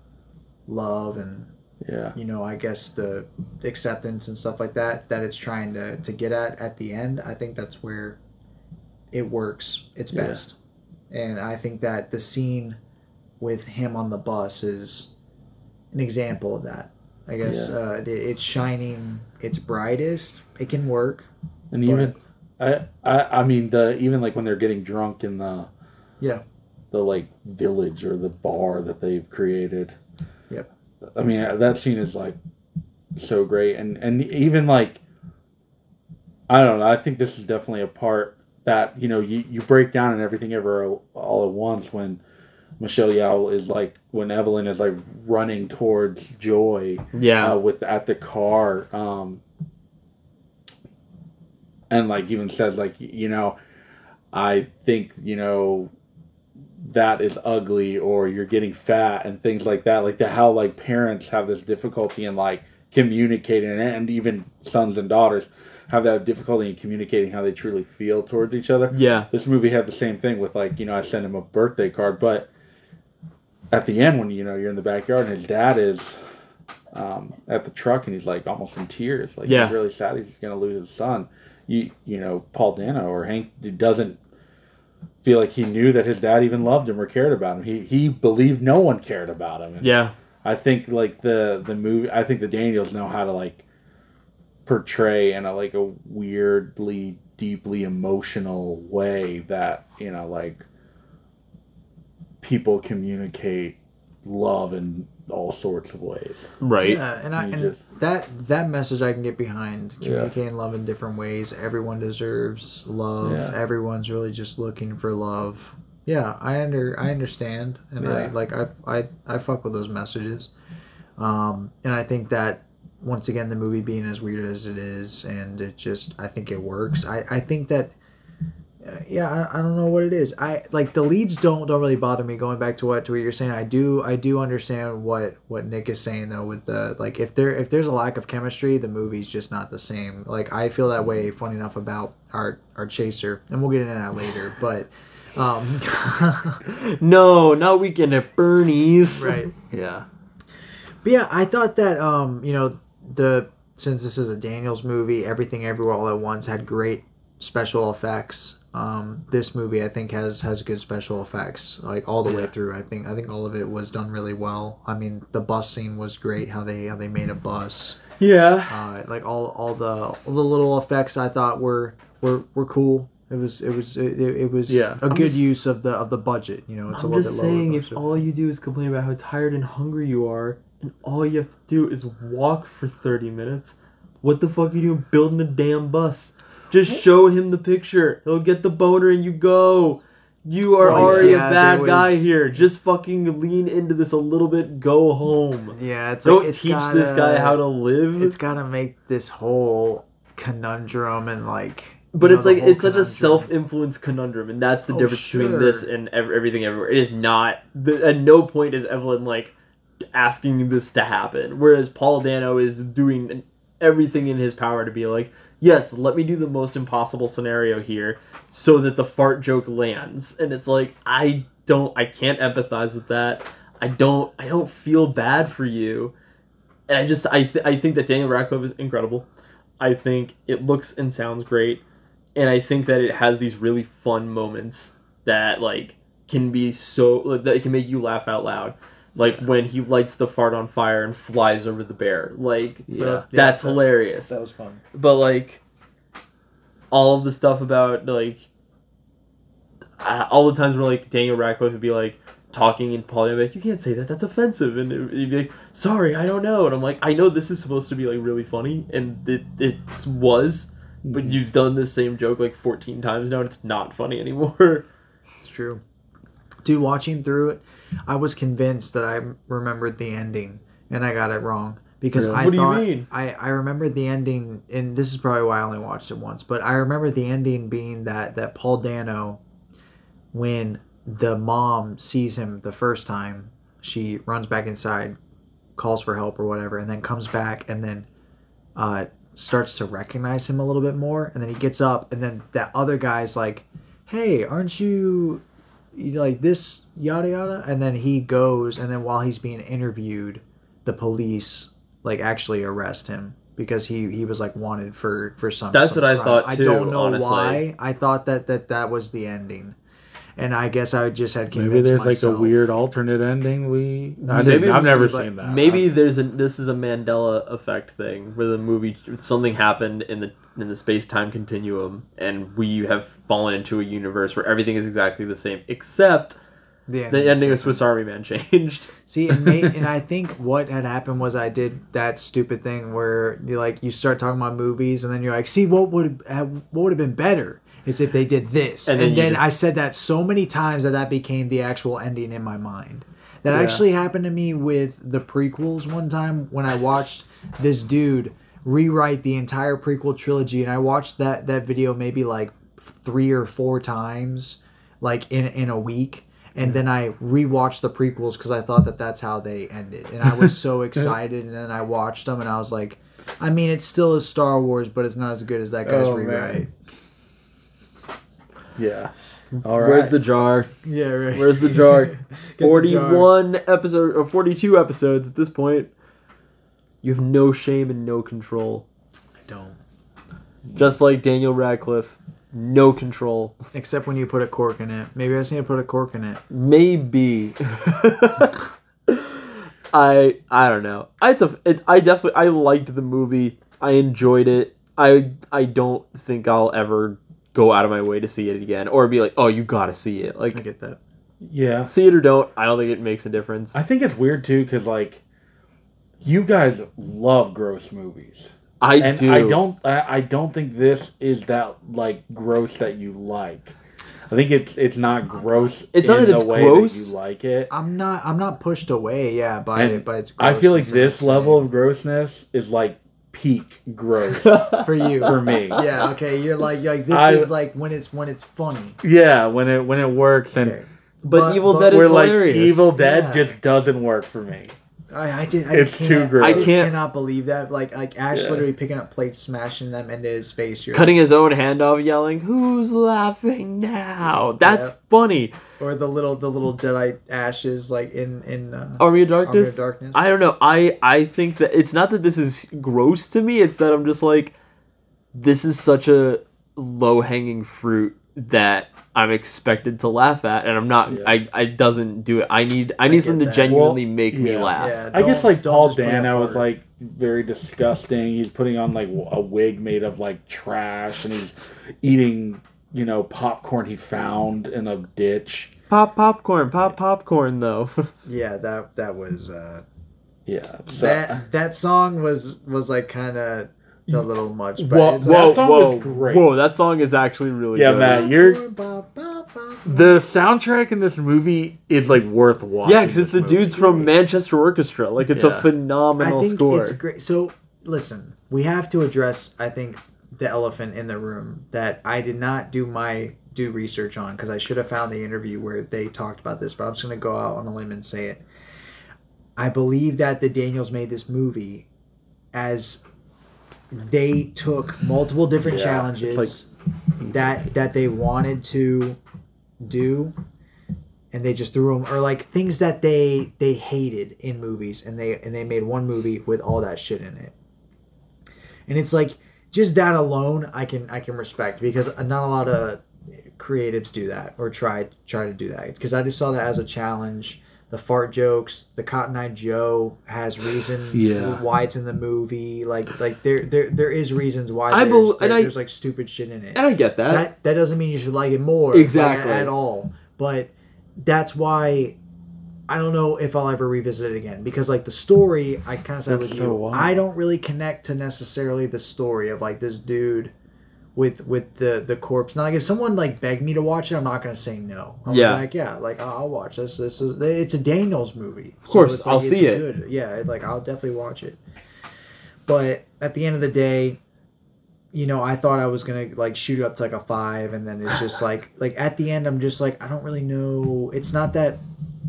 love and yeah you know, I guess the acceptance and stuff like that that it's trying to, to get at at the end, I think that's where it works its Yeah. best. And I think that the scene with him on the bus is an example of that. I guess Yeah. uh, it's shining its brightest. It can work. And even I, I I mean the even like when they're getting drunk in the Yeah. the like village or the bar that they've created. Yep. I mean that scene is like so great and and even like I don't know, I think this is definitely a part that, you know, you, you break down and everything ever all at once when Michelle Yeoh is like when Evelyn is like running towards Joy Yeah. uh, with at the car um and like even says like you know i think you know that is ugly or you're getting fat and things like that like the how like parents have this difficulty in like communicating and even sons and daughters have that difficulty in communicating how they truly feel towards each other Yeah. this movie had the same thing with like you know i sent him a birthday card but at the end when you know you're in the backyard and his dad is um, at the truck and he's like almost in tears like Yeah. he's really sad he's gonna lose his son you you know paul dano or hank doesn't feel like he knew that his dad even loved him or cared about him he he believed no one cared about him And Yeah. i think like the the movie i think the daniels know how to like portray in a like a weirdly deeply emotional way that you know like people communicate love in all sorts of ways Right. Yeah, and I and just- that that message I can get behind. Yeah. Communicating love in different ways. Everyone deserves love. Yeah. Everyone's really just looking for love. Yeah, I under I understand, and I like I I I fuck with those messages. Um, and I think that once again, the movie being as weird as it is, and it just I think it works. I I think that. Yeah, I, I don't know what it is. I like the leads don't don't really bother me. Going back to what to what you're saying, I do I do understand what what Nick is saying though. With the like, if there if there's a lack of chemistry, the movie's just not the same. Like I feel that way. Funny enough about our our chaser, and we'll get into that later. But um, No, not weekend at Bernie's. right. Yeah. But yeah, I thought that um, you know, the since this is a Daniels movie, everything everywhere all at once had great special effects. Um, this movie I think has has good special effects like all the way through. I think I think all of it was done really well. I mean, the bus scene was great. How they how they made a bus. Yeah. Uh, like all all the all the little effects I thought were were were cool. It was it was it, it was Yeah. a I'm good just- use of the of the budget. You know, it's a I'm little just bit lower. saying, if all you do is complain about how tired and hungry you are, and all you have to do is walk for 30 minutes, what the fuck are you doing building a damn bus? Just show him the picture. He'll get the boner and you go. You are Well, already yeah, a bad there guy here. Just fucking lean into this a little bit. Go home. yeah, it's Don't like, it's teach this guy how to live. it's got to make this whole conundrum and like But you know, it's like whole it's such a self-influenced conundrum, and that's the Oh, difference between this and ev- everything everywhere. It is not. The, at no point is Evelyn like asking this to happen, whereas Paul Dano is doing everything in his power to be like, yes, let me do the most impossible scenario here, so that the fart joke lands. And it's like I don't, I can't empathize with that. I don't, I don't feel bad for you, and I just, I, th- I think that Daniel Radcliffe is incredible. I think it looks and sounds great and I think that it has these really fun moments that like can be so that it can make you laugh out loud. Like when he lights the fart on fire and flies over the bear. Like Yeah. that's Yeah, that- hilarious. That was fun. But like all of the stuff about like all the times where like Daniel Radcliffe would be like talking and Paul would be like, "You can't say that. That's offensive." And it- he'd be like, "Sorry, I don't know." And I'm like, "I know this is supposed to be like really funny, and it it was, but mm-hmm. you've done this same joke like 14 times now, and it's not funny anymore." It's true. Dude, watching through it, I was convinced that I remembered the ending, and I got it wrong because Really? I What do you thought mean? I I remembered the ending, and this is probably why I only watched it once. But I remember the ending being that that Paul Dano, when the mom sees him the first time, she runs back inside, calls for help or whatever, and then comes back and then uh, starts to recognize him a little bit more, and then he gets up, and then that other guy's like, "Hey, aren't you, you like this yada yada?" And then he goes, and then while he's being interviewed, the police like actually arrest him because he he was like wanted for for some. That's some what I crime. thought, I don't know honestly. why. I thought that that that was the ending. And I guess I would just had convinced Maybe there's myself. like a weird alternate ending. We I Maybe didn't, I've never but seen that. Maybe there's a this is a Mandela effect thing where the movie something happened in the in the space time continuum and we have fallen into a universe where everything is exactly the same except the the ending. ending of Swiss Army Man changed. See, and may, and I think what had happened was I did that stupid thing where you like you start talking about movies and then you're like, see what would have what would have been better is if they did this, And and then then, just- I said that so many times that that became the actual ending in my mind. That Yeah. actually happened to me with the prequels one time when I watched this dude rewrite the entire prequel trilogy, and I watched that that video maybe like three or four times, like in in a week And then I rewatched the prequels because I thought that that's how they ended, and I was so excited. And then I watched them, and I was like, I mean, it still is Star Wars, but it's not as good as that guy's Oh, man. Yeah. All right. Where's the jar? Yeah, right. Where's the jar? the jar. Forty-one episode or forty-two episodes at this point. You have no shame and no control. I don't. Just like Daniel Radcliffe, no control. Except when you put a cork in it. Maybe I just need to put a cork in it. Maybe. I I don't know. It's a it, I definitely I liked the movie. I enjoyed it. I I don't think I'll ever go out of my way to see it again or be like, "Oh, you got to see it." Like, I get that. Yeah. see it or don't. I don't think it makes a difference. I think it's weird too because like you guys love gross movies. I and do. I don't. I, I don't think this is that like gross that you like. I think it's it's not gross. It's in not that the it's way gross. that you like it. I'm not. I'm not pushed away. Yeah, by And it. By its. I feel like this level of grossness is like peak gross for you. for me. Yeah. Okay. You're like you're like this I- is like when it's when it's funny. Yeah, when it when it works and Okay. but, Evil Dead is we're like hilarious. Evil Dead Yeah. just doesn't work for me. I, I just, I It's just too can't, gross. I I just can't- cannot believe that. Like, like Ash Yeah. literally picking up plates, smashing them into his face. You're cutting his own hand off, yelling, "Who's laughing now?" That's Yeah. funny. or the little, the little deadite ashes, like in in. Uh, Army of Darkness. Army of Darkness. I don't know. I I think that it's not that this is gross to me. It's that I'm just like, this is such a low hanging fruit that I'm expected to laugh at, and I'm not. Yeah. I I doesn't do it. I need I need get something to genuinely Well, make me laugh. Yeah, I guess like don't Paul just play Dano was like very disgusting. He's putting on like a wig made of like trash, and he's eating you know popcorn he found in a ditch. Pop popcorn, pop popcorn though. Yeah, that that was uh, Yeah, so, that that song was was like kind of a little much. But Well, it's well, like, song whoa, was great. whoa! That song is actually really good. yeah, good. Matt, you're the soundtrack in this movie is like worth watching. Yeah, because it's the this movie. dudes from Manchester Orchestra. Like it's Yeah. a phenomenal I think score. it's great. So listen, we have to address. I think the elephant in the room that I did not do my due research on because I should have found the interview where they talked about this. But I'm just gonna go out on a limb and say it. I believe that the Daniels made this movie as they took multiple different Yeah, challenges it's that that they wanted to do and they just threw them or like things that they they hated in movies and they and they made one movie with all that shit in it. And it's like just that alone i can i can respect because not a lot of creatives do that or try try to do that because i just saw that as a challenge the fart jokes the cotton eye joe has reason Yeah. why it's in the movie like like there there there is reasons why I there's, bel- there- I- there's like stupid shit in it and I get that. that that doesn't mean you should like it more like, Exactly. at all but that's why i don't know if i'll ever revisit it again because like the story i kind of said with so you wild. i don't really connect to necessarily the story of like this dude with with the the corpse now like if someone like begged me to watch it i'm not gonna say no i'm Yeah. like yeah like oh, i'll watch this this is it's a daniels movie of course, I'll see it. good yeah like i'll definitely watch it but at the end of the day you know, I thought I was gonna like shoot it up to like a five, and then it's just like like at the end, I'm just like I don't really know. It's not that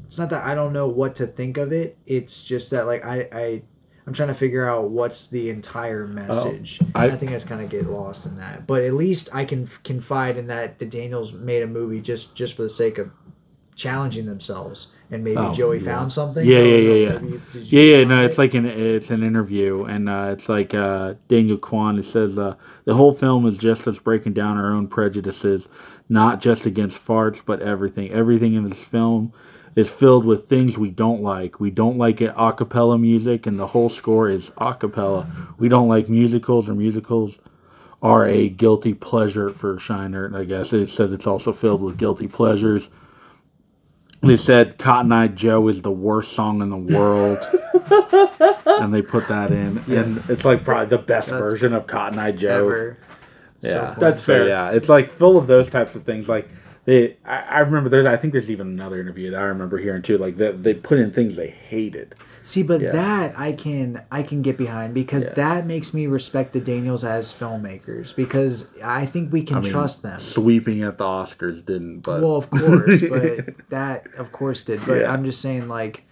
it's not that I don't know what to think of it. It's just that like I I I'm trying to figure out what's the entire message. I- I, think I just kind of get lost in that. But at least I can f- confide in that the Daniels made a movie just just for the sake of challenging themselves, and maybe Oh, Joey yeah. found something. Yeah, yeah, yeah, yeah. Yeah, yeah, no, it? it's like an it's an interview, and uh, it's like uh, Daniel Kwan. It says uh, the whole film is just us breaking down our own prejudices, not just against farts, but everything. Everything in this film is filled with things we don't like. We don't like it a cappella music, and the whole score is a cappella. We don't like musicals, or musicals are a guilty pleasure for Scheinert. I guess it says it's also filled with guilty pleasures. They said Cotton Eye Joe is the worst song in the world. and they put that in. And it's like probably the best version of Cotton Eye Joe. ever. Yeah, funny. That's So, fair. yeah, it's like full of those types of things. Like they I, I remember there's I think there's even another interview that I remember hearing too, like that they put in things they hated. See, but Yeah. that I can I can get behind because Yeah. that makes me respect the Daniels as filmmakers because I think we can I mean, trust them. Sweeping at the Oscars didn't, but Well, of course, but that of course did. But Yeah. I'm just saying, like,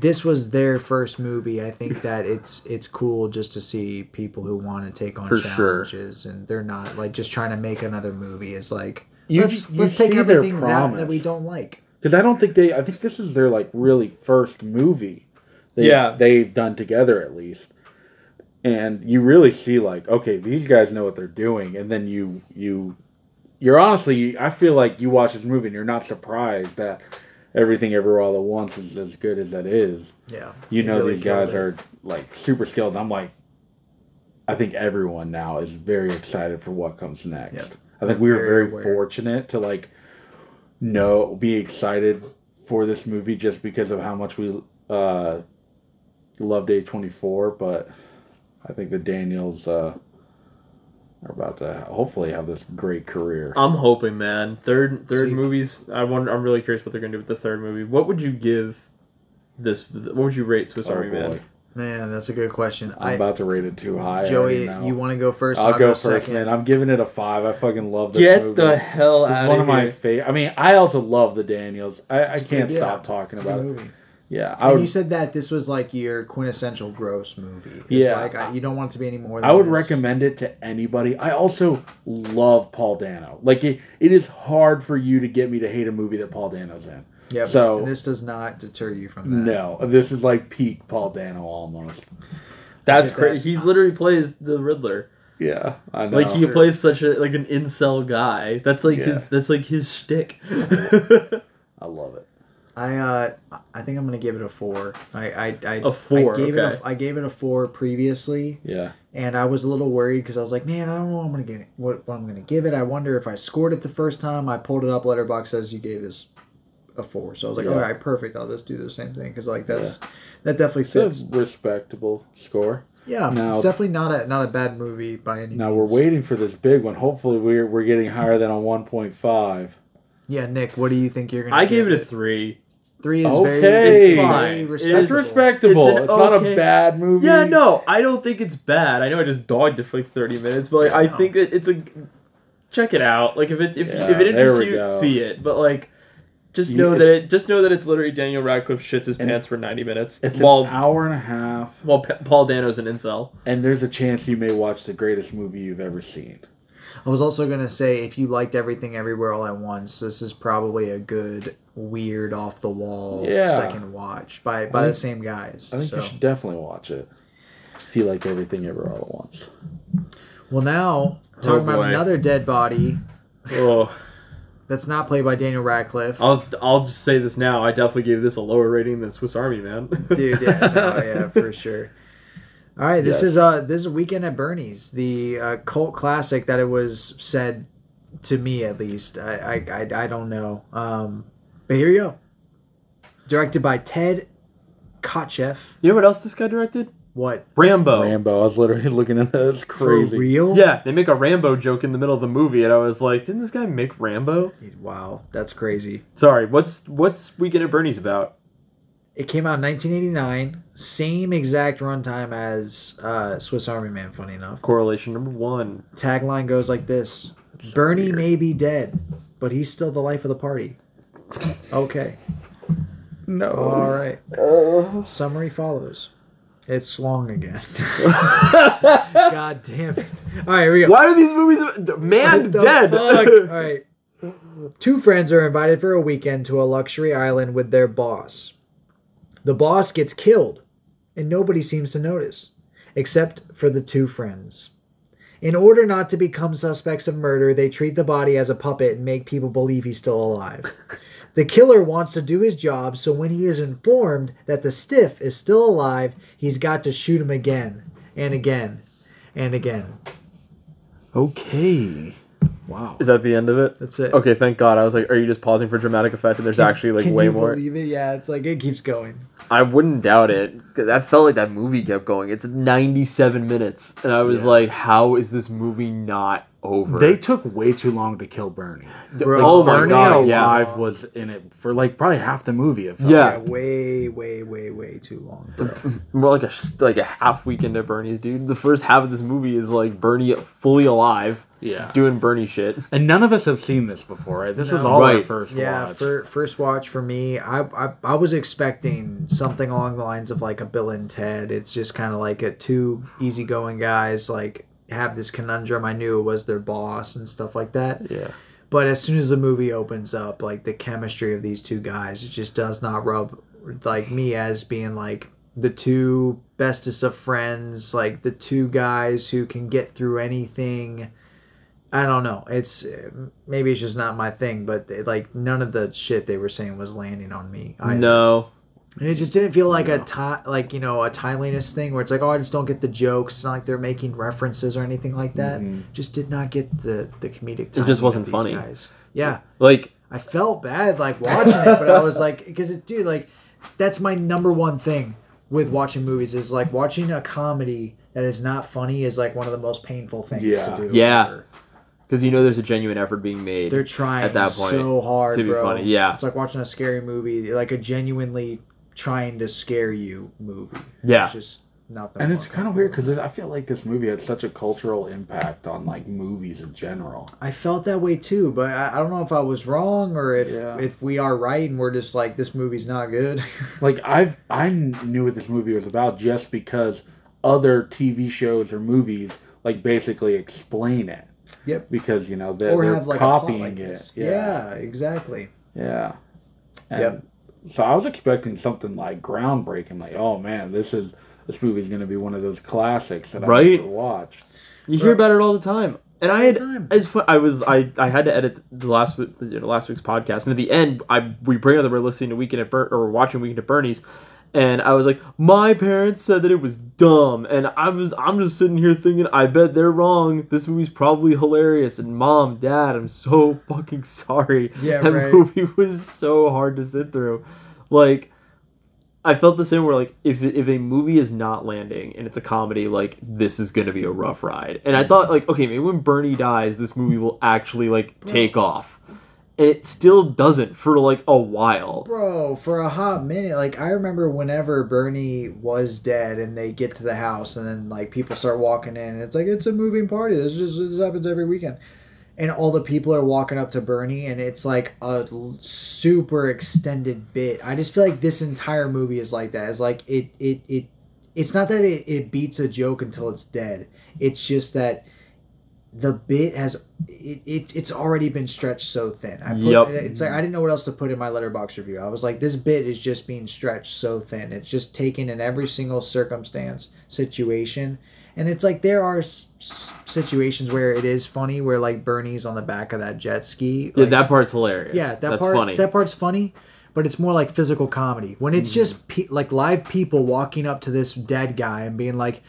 this was their first movie. I think that it's it's cool just to see people who want to take on For sure. challenges and they're not like just trying to make another movie. It's like You- let's you let's take their everything that, that we don't like. because I don't think they I think this is their like really first movie. They, Yeah. they've done together at least, and you really see like okay, these guys know what they're doing, and then you you you're honestly I feel like you watch this movie and you're not surprised that everything everywhere all at once is as good as that is. Yeah, you they know really these guys it. are like super skilled. And I'm like, I think everyone now is very excited for what comes next. Yep. I think we were Very very aware. fortunate to like know be excited for this movie just because of how much we uh loved A24, but I think the Daniels uh are about to hopefully have this great career. I'm hoping, man. Third third See- movies. I wonder. I'm really curious what they're gonna do with the third movie. What would you give this? What would you rate Swiss Oh, Army Man? Boy. Man, that's a good question. I'm I, about to rate it too high. Joey, you want to go 1st I'll, go, first, man. I'm giving it a five. I fucking love this Get movie. the hell It's out one of of my here. favorite. I mean, I also love the Daniels. I, I can't Yeah, stop talking it's about good it. movie. Yeah, I And would. you said that this was like your quintessential gross movie. It's Yeah. like I, you don't want it to be any more. Than I would this. recommend it to anybody. I also love Paul Dano. Like it, it is hard for you to get me to hate a movie that Paul Dano's in. Yeah, So- but this does not deter you from that. No, this is like peak Paul Dano almost. That's crazy. that. He's literally plays the Riddler. Yeah, I know. Like he plays such a like an incel guy. That's like Yeah. his. That's like his shtick. I love it. I uh, I think I'm gonna give it a four. I I, I A four, I gave okay. it a, I gave it a four previously, Yeah, and I was a little worried because I was like, man, I don't know what I'm gonna get what, what I'm gonna give it. I wonder if I scored it the first time. I pulled it up. Letterboxd says you gave this a four, so I was like, Yeah. all right, perfect. I'll just do the same thing because like that's that definitely it's fits. a respectable score. Yeah, Now- it's definitely not a not a bad movie by any Now means. we're waiting for this big one. Hopefully, we're we're getting higher than a one point five. Yeah, Nick, what do you think you're gonna? I gave give it a three. three. Is Okay. very, It's very fine. It respectable. That's respectable. It's It's, an not a bad movie. Yeah, no, I don't think it's bad. I know I just dogged it for like thirty minutes, but like I No. think that it's a check it out. Like if it's if Yeah, if it interests you, go. see it. But like, just You- know it's- that it, just know that it's literally Daniel Radcliffe shits his pants for ninety minutes It's while an hour and a half, while Pa- Paul Dano's an incel. and there's a chance you may watch the greatest movie you've ever seen. I was also gonna say if you liked everything everywhere all at once, this is probably a good weird off the wall Yeah. second watch by by the same guys. I think so you should definitely watch it. If you like everything ever all at once. well now talking oh, about another dead body Oh, that's not played by Daniel Radcliffe. I'll I'll just say this now. I definitely gave this a lower rating than Swiss Army Man. Dude, yeah, no, yeah, for sure. All right, this Yes. is uh this is a Weekend at Bernie's, the uh, cult classic that it was said to me at least. I I, I, I don't know. Um, but here you go. Directed by Ted Kotcheff. You know what else this guy directed? What? Rambo. Rambo. I was literally looking at that. It's For crazy. real? Yeah, they make a Rambo joke in the middle of the movie, and I was like, didn't this guy make Rambo? Wow, that's crazy. Sorry, what's what's Weekend at Bernie's about? It came out in 1989, same exact runtime as uh, Swiss Army Man. Funny enough, Correlation number one. tagline goes like this: Bernie may be dead, but he's still the life of the party. Okay. No. All right. Summary follows. It's long again. God damn it. All right, here we go. Why are these movies man the dead? fuck? All right. Two friends are invited for a weekend to a luxury island with their boss. The boss gets killed, and nobody seems to notice, except for the two friends. In order not to become suspects of murder, they treat the body as a puppet and make people believe he's still alive. The killer wants to do his job, so when he is informed that the stiff is still alive, he's got to shoot him again and again and again. Okay. Wow. Is that the end of it? That's it. Okay, thank God. I was like, are you just pausing for dramatic effect? And there's actually like Can way you more. believe it? Yeah, it's like it keeps going. I wouldn't doubt it. That felt like that movie kept going. It's 97 minutes, and I was like, how is this movie not over. They took way too long to kill Bernie. Bro, oh my Bernie god, yeah. alive was in it for like probably half the movie. It felt Yeah. Yeah, way, way, way, way too long. bro. More like a like a half weekend at Bernie's, dude. The first half of this movie is like Bernie fully alive, Yeah. doing Bernie shit. And none of us have seen this before, right? This is all right. our first Yeah, watch. for first watch for me, I, I I was expecting something along the lines of like a Bill and Ted. It's just kind of like a two easygoing guys like have this conundrum. I knew it was their boss and stuff like that. Yeah. But as soon as the movie opens up, like the chemistry of these two guys, it just does not rub like me as being like the two bestest of friends, like the two guys who can get through anything. I don't know. It's maybe it's just not my thing, but like none of the shit they were saying was landing on me. either. No. And it just didn't feel like a time, like you know, a timeliness thing where it's like, oh, I just don't get the jokes. It's not like they're making references or anything like that. Just did not get the the comedic. Mm-hmm. It just wasn't of these funny. Guys. Yeah, Like I felt bad like watching it, but I was like, because it, dude, like that's my number one thing with watching movies is like watching a comedy that is not funny is like one of the most painful things Yeah. to do. Yeah. because you know there's a genuine effort being made. They're trying at that point so hard to be bro. funny. Yeah. it's like watching a scary movie, like a genuinely trying to scare you movie. Yeah. it's just nothing. and it's kind of weird because I feel like this movie had such a cultural impact on like movies in general. I felt that way too, but I, I don't know if I was wrong or if Yeah. if we are right and we're just like this movie's not good. Like I've I knew what this movie was about just because other TV shows or movies like basically explain it yep. because you know they're, Or they're have like a plot copying like it. Yeah, Yeah, exactly. yeah. And Yep. So I was expecting something like groundbreaking, like oh man, this is this movie's gonna be one of those classics that Right. Never watched. You hear about it all the time. And I had. I, I was, I, I had to edit the last, you know, last week's podcast, and at the end, I we bring up that we're listening to Weekend at Bur- or we're watching Weekend at Bernie's, and I was like, my parents said that it was dumb, and I was, I'm just sitting here thinking, I bet they're wrong. This movie's probably hilarious, and mom, dad, I'm so fucking sorry. Yeah, that right. movie was so hard to sit through, like. I felt the same where like if if a movie is not landing and it's a comedy, like this is gonna be a rough ride. And I thought like okay, maybe when Bernie dies, this movie will actually like take off, and it still doesn't for like a while. Bro, for a hot minute, like I remember whenever Bernie was dead and they get to the house and then like people start walking in and it's like it's a moving party. This just this happens every weekend. And all the people are walking up to Bernie and it's like a super extended bit. I just feel like this entire movie is like that. It's like it it it it's not that it, it beats a joke until it's dead. It's just that the bit has it, it it's already been stretched so thin. I put, Yep. It's like I didn't know what else to put in my Letterboxd review. I was like, this bit is just being stretched so thin. It's just taken in every single circumstance, situation, and it's like there are s- situations where it is funny, where like Bernie's on the back of that jet ski. Yeah, that part's hilarious. yeah, that that's part funny. that part's funny, but it's more like physical comedy. When it's mm-hmm. just pe- like live people walking up to this dead guy and being like,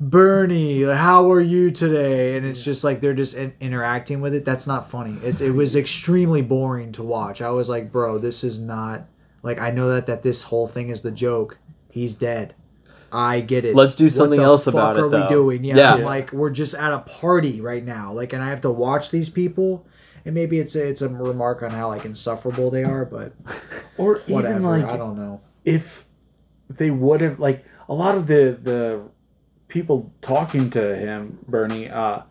"Bernie, how are you today?" and it's just like they're just in- interacting with it. That's not funny. It's it was extremely boring to watch. I was like, "Bro, this is not like I know that that this whole thing is the joke. He's dead." I get it. Let's do something else about it, What Are we doing? Yeah, Yeah. Like we're just at a party right now. Like, and I have to watch these people, and maybe it's a, it's a remark on how like insufferable they are, but Or whatever. even like I don't know. if they would have like a lot of the the people talking to him bernie uh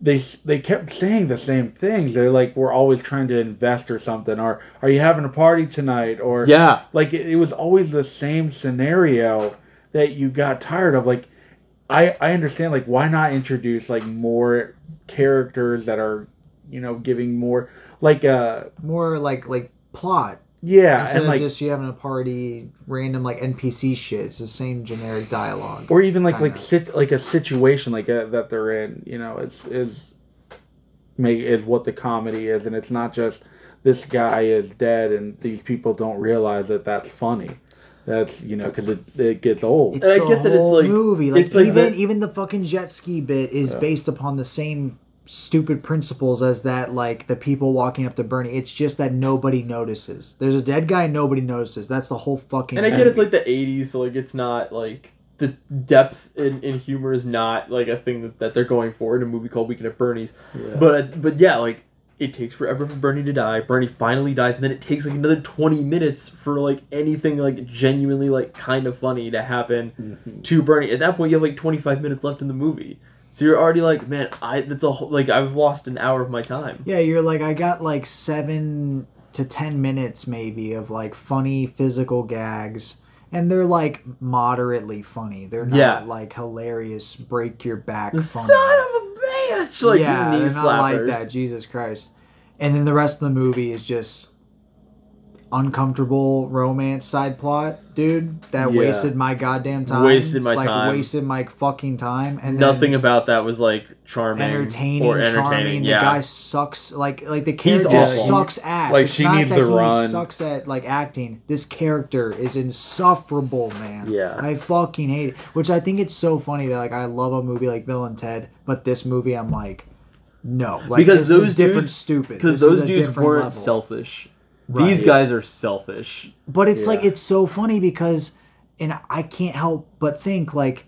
they they kept saying the same things. They're like we're always trying to invest or something or are you having a party tonight? Or yeah, like it, it was always the same scenario that you got tired of. Like i i understand like why not introduce like more characters that are you know giving more like uh More like like plot yeah instead and of like just you having a party random like NPC shit. It's the same generic dialogue. or even like like Kinda. sit like a situation like uh that they're in you know is is make is what the comedy is and it's not just this guy is dead and these people don't realize that that's funny that's you know because it, it gets old It's And I the get that it's whole like- movie. Like it's like even the- even the fucking jet ski bit is based upon the same stupid principles as that like the people walking up to Bernie. It's just that nobody notices. There's a dead guy, and nobody notices. That's the whole fucking. and I get it's like the '80s, so like it's not like the depth in, in humor is not like a thing that, that they're going for in a movie called Weekend at Bernie's. But uh, but yeah, like it takes forever for Bernie to die. Bernie finally dies, and then it takes like another twenty minutes for like anything like genuinely like kind of funny to happen to Bernie. At that point, you have like twenty five minutes left in the movie, so you're already like, man, I that's a whole, like I've lost an hour of my time. Yeah, you're like I got like seven to ten minutes maybe of like funny physical gags, and they're like moderately funny. They're not Yeah. like hilarious, break your back. Funny. son of a bitch, like yeah, knee they're not like that. Jesus Christ! And then the rest of the movie is just uncomfortable romance side plot, dude. That Yeah. wasted my goddamn time. Wasted my like, time. Wasted my fucking time. And Nothing then about that was like charming, entertaining, or entertaining. charming. Yeah, The guy sucks. Like like the He's character awful. sucks ass. Like, it's she not needs that to he run. sucks at like acting. This character is insufferable, man. Yeah. I fucking hate it. Which I think it's so funny that like I love a movie like Bill and Ted, but this movie I'm like, no, like because this those is different, dudes, stupid. Because This is those dudes weren't level. selfish. Right. These guys are selfish. But it's like it's so funny because, and I can't help but think like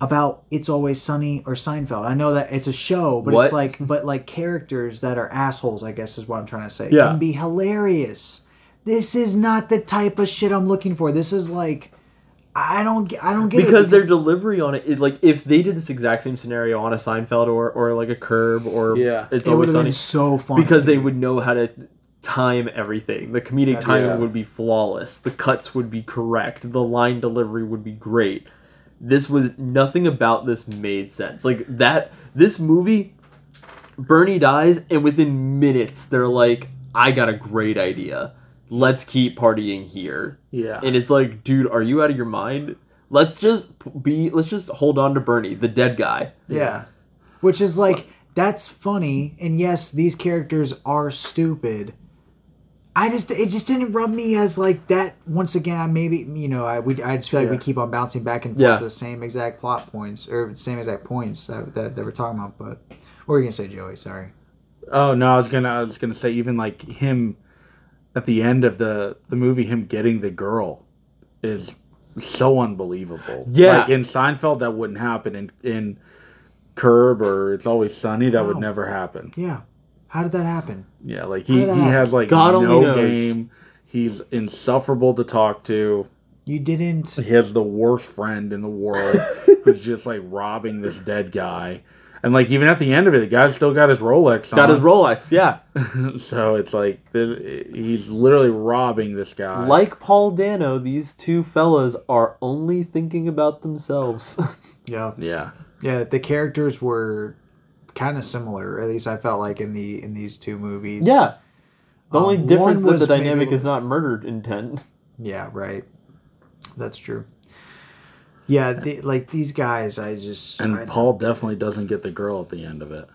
about It's Always Sunny or Seinfeld. I know that it's a show, but What? it's like but like characters that are assholes. I guess is what I'm trying to say. Yeah. can be hilarious. This is not the type of shit I'm looking for. This is like I don't get I don't get it because their delivery on it, it, like if they did this exact same scenario on a Seinfeld or or like a Curb or Yeah. it's it always have sunny been so funny because they would know how to time everything. The comedic timing yeah. would be flawless. The cuts would be correct. The line delivery would be great. This was nothing about this made sense. Like that this movie Bernie dies and within minutes they're like I got a great idea. Let's keep partying here. Yeah. And it's like, dude, are you out of your mind? Let's just be let's just hold on to Bernie, the dead guy. Yeah. Which is like that's funny and yes, these characters are stupid. I just it just didn't rub me as like that once again I maybe you know, I we I just feel like we keep on bouncing back and forth Yeah. the same exact plot points or same exact points that, that, that we're talking about, but what were you gonna say, Joey? Sorry. Oh no, I was gonna I was gonna say even like him at the end of the the movie, him getting the girl is so unbelievable. Yeah. like in Seinfeld that wouldn't happen. In in Curb or It's Always Sunny that would never happen. Yeah. How did that happen? Yeah, like he, he happen? has like God only no knows. game. He's insufferable to talk to. You didn't He has the worst friend in the world who's just like robbing this dead guy. And like even at the end of it, the guy's still got his Rolex on. Got his Rolex, yeah. so it's like he's literally robbing this guy. Like Paul Dano, these two fellas are only thinking about themselves. Yeah. yeah, Yeah, the characters were kind of similar, at least I felt like in the in these two movies. yeah. The Um, only one difference that the dynamic maybe- is not murdered intent. Yeah, right. That's true. Yeah, the, like these guys, I just and I, Paul definitely doesn't get the girl at the end of it.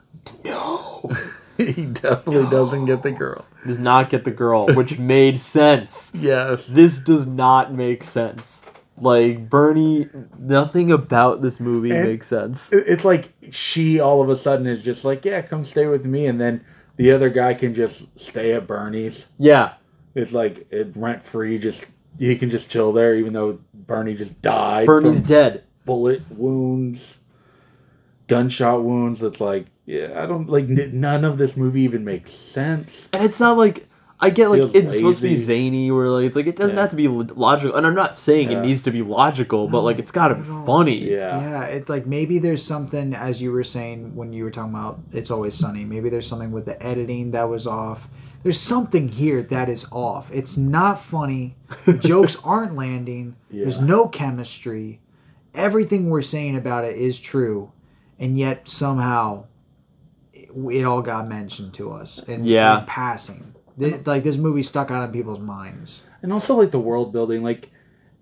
No, he definitely doesn't get the girl. Does not get the girl, which made sense. Yes, This does not make sense. Like Bernie, nothing about this movie And- makes sense. It's like she all of a sudden is just like, yeah, come stay with me, and then the other guy can just stay at Bernie's. Yeah, It's like it rent free, just he can just chill there, even though Bernie just died. Bernie's dead. bullet wounds, gunshot wounds. It's like, yeah, I don't like none of this movie even makes sense. And it's not like I get like Feels it's supposed to be zany, where like it's like it doesn't Yeah. have to be logical. And I'm not saying Yeah. it needs to be logical, but like it's got to be funny. Yeah, yeah, it's like maybe there's something as you were saying when you were talking about it's always sunny. Maybe there's something with the editing that was off. There's something here that is off. It's not funny. The jokes aren't landing. There's no chemistry. Everything we're saying about it is true, and yet somehow it, it all got mentioned to us in, Yeah. in passing. Th- Like this movie stuck out in people's minds. and also like the world building, like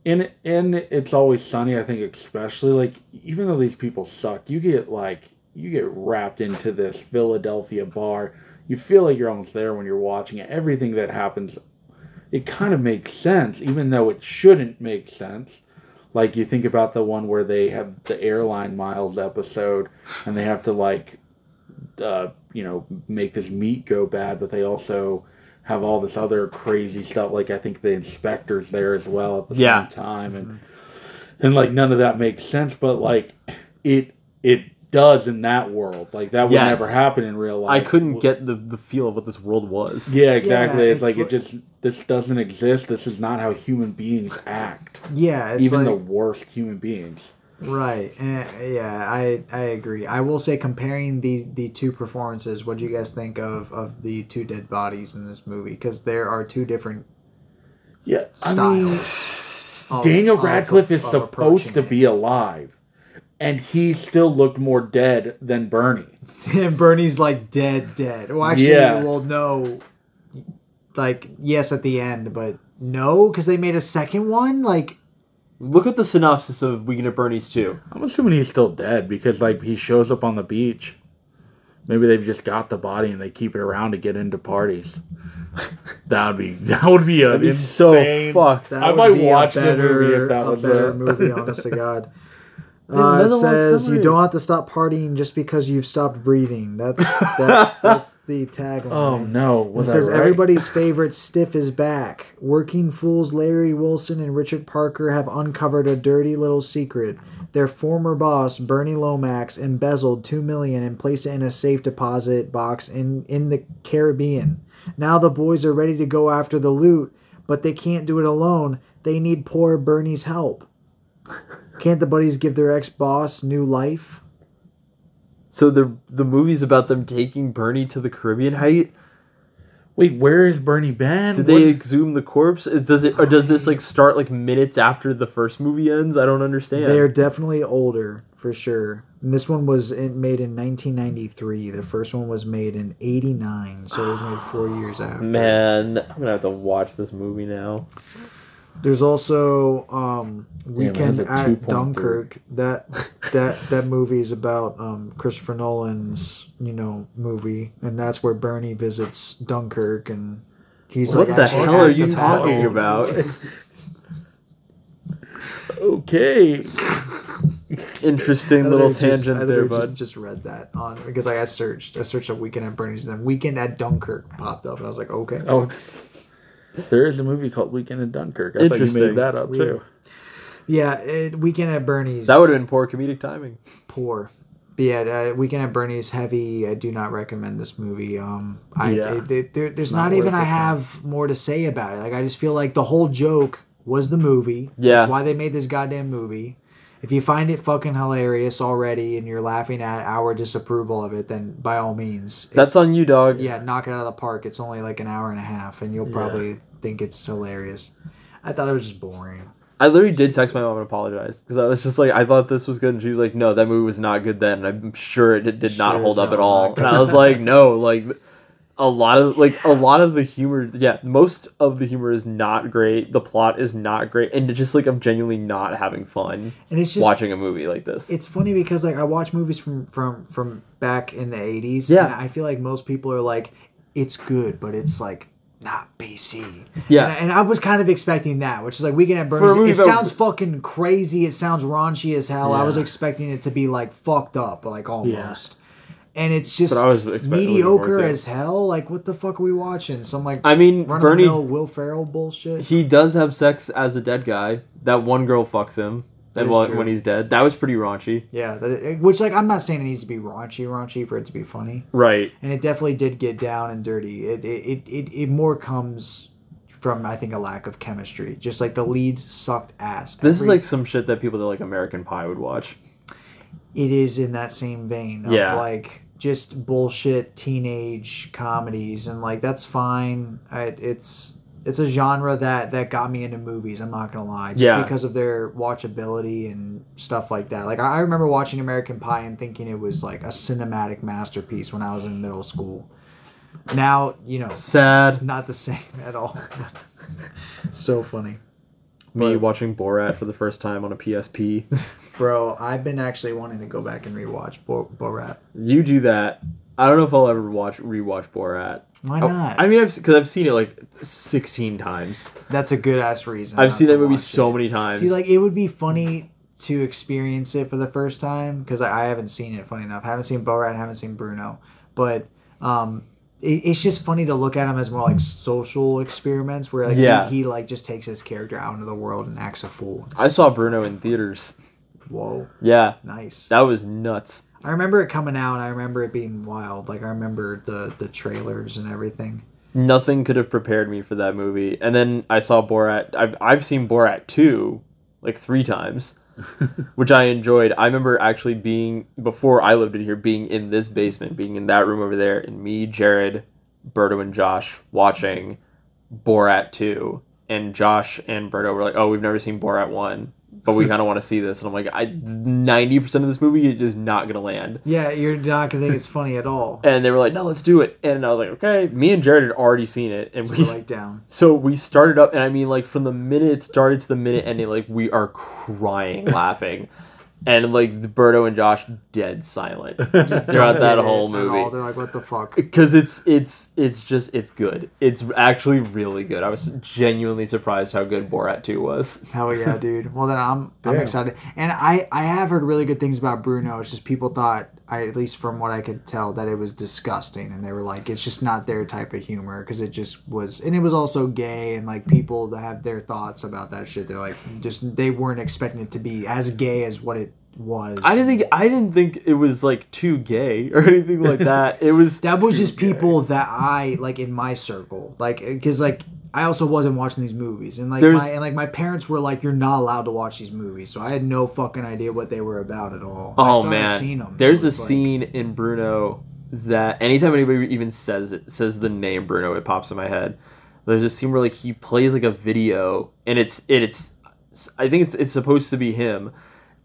in in it's always sunny. I think especially like even though these people suck, you get like you get wrapped into this Philadelphia bar. You feel like you're almost there when you're watching it. Everything that happens, it kind of makes sense, even though it shouldn't make sense. Like you think about the one where they have the airline miles episode, and they have to like, uh, you know, make this meat go bad, but they also have all this other crazy stuff. Like I think the inspectors there as well at the Yeah. same time, and and like none of that makes sense. But like it it does in that world. Like that would Yes. never happen in real life. I couldn't get the, the feel of what this world was. Yeah, exactly. Yeah, it's, like it's it just this doesn't exist. This is not how human beings act. Yeah, it's Even like, the worst human beings. Right. Eh, yeah, I I agree. I will say comparing the the two performances, what do you guys think of of the two dead bodies in this movie? Because there are two different Yeah, I mean, of- Daniel of- Radcliffe is of supposed to be alive, and he still looked more dead than Bernie. and Bernie's like dead, dead. Well, actually, Yeah. well, no, like yes at the end, but no, because they made a second one. Like, Look at the synopsis of Weekend at Bernie's 2. I'm assuming he's still dead because like he shows up on the beach. Maybe they've just got the body and they keep it around to get into parties. that would be that would be a That'd be so insane- fucked. that I might be a watch the movie if that a was better movie. Honest to God. Uh, it says you don't have to stop partying just because you've stopped breathing. That's that's that's the tagline. Oh no! It says right? everybody's favorite stiff is back. Working fools Larry Wilson and Richard Parker have uncovered a dirty little secret. Their former boss, Bernie Lomax, embezzled two million and placed it in a safe deposit box in, in the Caribbean. Now the boys are ready to go after the loot, but they can't do it alone. They need poor Bernie's help. Can't the buddies give their ex boss new life? So the the movie's about them taking Bernie to the Caribbean. height. Wait, where is Bernie Ben? did they exhume the corpse? Is, does it or does this like start like minutes after the first movie ends? I don't understand. They are definitely older for sure. And this one was in, made in 1993. The first one was made in 89, so it was made four years after. Man, I'm gonna have to watch this movie now. There's also um, Weekend has at 2.3. Dunkirk. That that that movie is about um, Christopher Nolan's you know movie, and that's where Bernie visits Dunkirk, and he's like, What like, the hell are you talking battle. about? Okay. Interesting little just- tangent I there, literally bud. Just, just read that on because like I searched, I searched a weekend at Bernie's, and then weekend at Dunkirk popped up, and I was like, okay. Oh, there is a movie called Weekend in Dunkirk. I thought you made that up too. Yeah, it, weekend at Bernie's. That would have been poor comedic timing. poor. But yeah, uh, Weekend at Bernie's heavy. I do not recommend this movie. Um, I Yeah. it- it- there, there's not not, even worth I the time. have more to say about it. Like I just feel like the whole joke was the movie. Yeah. That's why they made this goddamn movie. If you find it fucking hilarious already and you're laughing at our disapproval of it, then by all means, That's on you, dog. Yeah, knock it out of the park. It's only like an hour and a half, and you'll probably think it's hilarious. I thought it was just boring. I literally did text my mom and apologize because I was just like, I thought this was good, and she was like, No, that movie was not good then. And I'm sure it did, did not Sure hold up at all. And I was like, No, like a lot of like a lot of the humor, yeah, most of the humor is not great. The plot is not great, and it's just like I'm genuinely not having fun And it's just watching a movie like this. it's funny because like I watch movies from from from back in the 80s Yeah. and I feel like most people are like it's good but it's like not PC. Yeah. And, and I was kind of expecting that, which is like Weekend at Bernie's. movie It about- sounds fucking crazy. It sounds raunchy as hell. I was expecting it to be like fucked up, like almost. And it's just But I was expecting mediocre forward to it. as hell. Like, what the fuck are we watching? Some like I mean, Bernie- of the mill Will Ferrell bullshit. he does have sex as a dead guy. That one girl fucks him, That and when, he's dead, that was pretty raunchy. yeah, that which like I'm not saying it needs to be raunchy, raunchy for it to be funny. Right. and it definitely did get down and dirty. It it, it, it, it more comes from I think a lack of chemistry. Just like the leads sucked ass. This is like some shit that people that like American Pie would watch. it is in that same vein of Yeah. like just bullshit teenage comedies and like that's fine. I, it's it's a genre that that got me into movies. I'm not gonna lie, just Yeah. because of their watchability and stuff like that. Like I I remember watching American Pie and thinking it was like a cinematic masterpiece when I was in middle school. Now you know Sad. not the same at all. so funny. Me But- watching Borat for the first time on a PSP. Bro, I've been actually wanting to go back and rewatch Bo- Borat. you do that. I don't know if I'll ever watch rewatch Borat. Why not? I mean, I've because I've seen it like sixteen times. That's a good ass reason. I've seen that movie so it. many times. See, like it would be funny to experience it for the first time because I, I haven't seen it. Funny enough, I haven't seen Borat, I haven't seen Bruno, but um, it's just funny to look at him as more like social experiments where like Yeah. he, he like just takes his character out into the world and acts a fool. I saw Bruno in theaters. Whoa, Yeah, nice. that was nuts. I remember it coming out. and I remember it being wild. Like I remember the the trailers and everything. Nothing could have prepared me for that movie. And then I saw Borat. I've I've seen Borat two like three times, which I enjoyed. I remember actually being before I lived in here, being in this basement, being in that room over there, and me, Jared, Berto, and Josh watching Borat two. And Josh and Berto were like, "Oh, we've never seen Borat one, but we kind of want to see this." And I'm like, "I ninety percent of this movie is not gonna land." Yeah, you're not gonna think it's funny at all. And they were like, "No, let's do it." And I was like, "Okay." Me and Jared had already seen it, and So we we're like down. so we started up, and I mean, like from the minute it started to the minute ending, like we are crying, laughing, and like Berto and Josh dead silent throughout that Get whole it at all. movie They're like, what the fuck? because it's it's it's just it's good. It's actually really good. I was genuinely surprised how good Borat Two was. Hell yeah, dude. Well then I'm I'm excited. And I I have heard really good things about Bruno. It's just people thought I at least from what I could tell that it was disgusting and they were like it's just not their type of humor because it just was and it was also gay and like people that have their thoughts about that shit they're like just they weren't expecting it to be as gay as what it was. I didn't think I didn't think it was like too gay or anything like that. It was that was just gay. people that I like in my circle, like because like I also wasn't watching these movies, and like There's- my and like my parents were like, "You're not allowed to watch these movies," so I had no fucking idea what they were about at all. Oh man, seen 'em, so there's a like- scene in Bruno that anytime anybody even says it says the name Bruno, it pops in my head. There's a scene where like he plays like a video, and it's it, it's I think it's it's supposed to be him,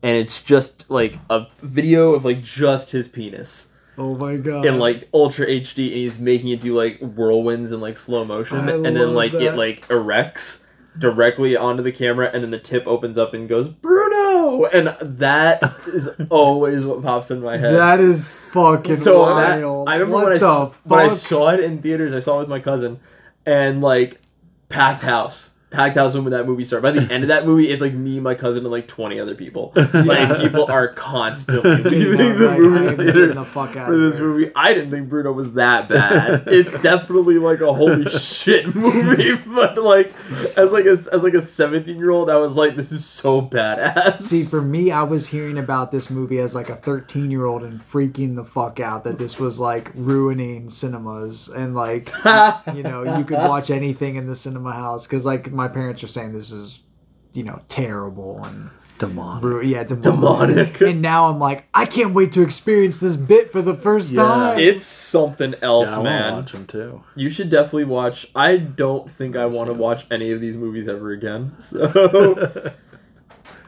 and it's just like a video of like just his penis Oh my god! in like ultra HD, and he's making it do like whirlwinds and like slow motion, I and then like it like erects directly onto the camera, and then the tip opens up and goes Bruno, and that is always what pops in my head. that is fucking so that, wild. I remember what when I, s- when I saw it in theaters, I saw it with my cousin, and like packed house. Packed house when that movie started. By the end of that movie, it's like me, my cousin, and like twenty other people. Like people are constantly leaving the movie theater the fuck out for of this here. movie. I didn't think Bruno was that bad. it's definitely like a holy shit movie, but like as like a as like a seventeen year old, I was like, this is so badass. See, for me, I was hearing about this movie as like a 13 year old and freaking the fuck out that this was like ruining cinemas and like, you know, you could watch anything in the cinema house because like my parents are saying this is, you know, terrible and. Demonic. Ru- yeah, demonic. Demonic. And now I'm like, I can't wait to experience this bit for the first Yeah. time. it's something else, Yeah, I man. watch them too. You should definitely watch. I don't think I want to watch any of these movies ever again. So,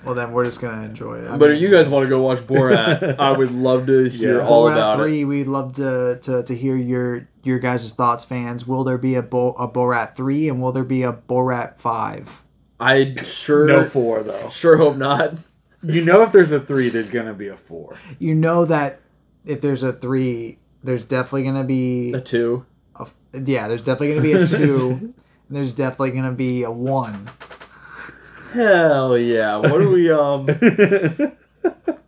well, then we're just gonna enjoy it. I but mean, if you guys want to go watch Borat, I would love to hear Yeah. all Borat about three, it. we'd love to, to to hear your your guys' thoughts, fans. Will there be a Bo- a Borat three, and will there be a Borat five? I sure No four though. sure hope not. You know, if there's a three, there's gonna be a four. You know that if there's a three, there's definitely gonna be A two. a, yeah, there's definitely gonna be a two, and there's definitely gonna be a one. Hell yeah! What are we um?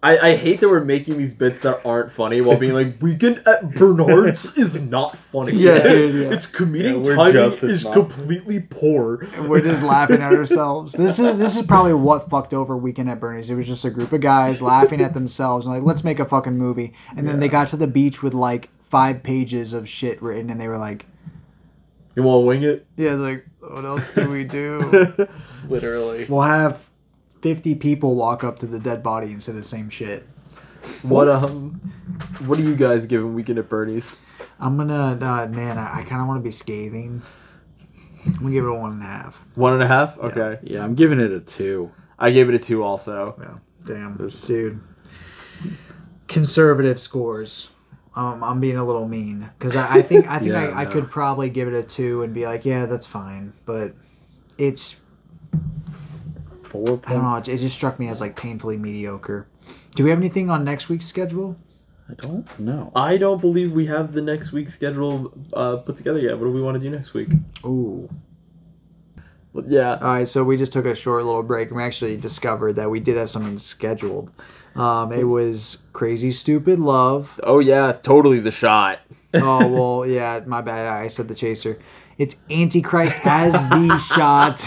I, I hate that we're making these bits that aren't funny while being like weekend at Bernard's is not funny. Yeah, dude, yeah. Its comedic Yeah, timing is not- completely poor. And we're just laughing at ourselves. This is this is probably what fucked over Weekend at Bernie's. It was just a group of guys laughing at themselves and like, let's make a fucking movie. And then they got to the beach with like five pages of shit written, and they were like, You want to wing it? yeah, it's like what else do we do? Literally. we'll have 50 people walk up to the dead body and say the same shit. What um? What are you guys giving Weekend at Bernie's? I'm gonna, uh, man, I, I kind of want to be scathing. I'm gonna give it a one and a half. One and a half. Okay. Yeah, I'm giving it a two. I gave it a two also. Yeah, damn, dude. Conservative scores. Um, I'm being a little mean because I, I think I think Yeah, I, I could probably give it a two and be like, yeah, that's fine. But it's Four I don't know. It, it just struck me as like painfully mediocre. Do we have anything on next week's schedule? I don't know. I don't believe we have the next week's schedule uh, put together yet. What do we want to do next week? Ooh, Yeah. All right, so we just took a short little break and we actually discovered that we did have something scheduled. Um, it was Crazy Stupid Love. Oh yeah, totally the shot. Oh, well, yeah, my bad. I said the chaser. It's Antichrist as the shot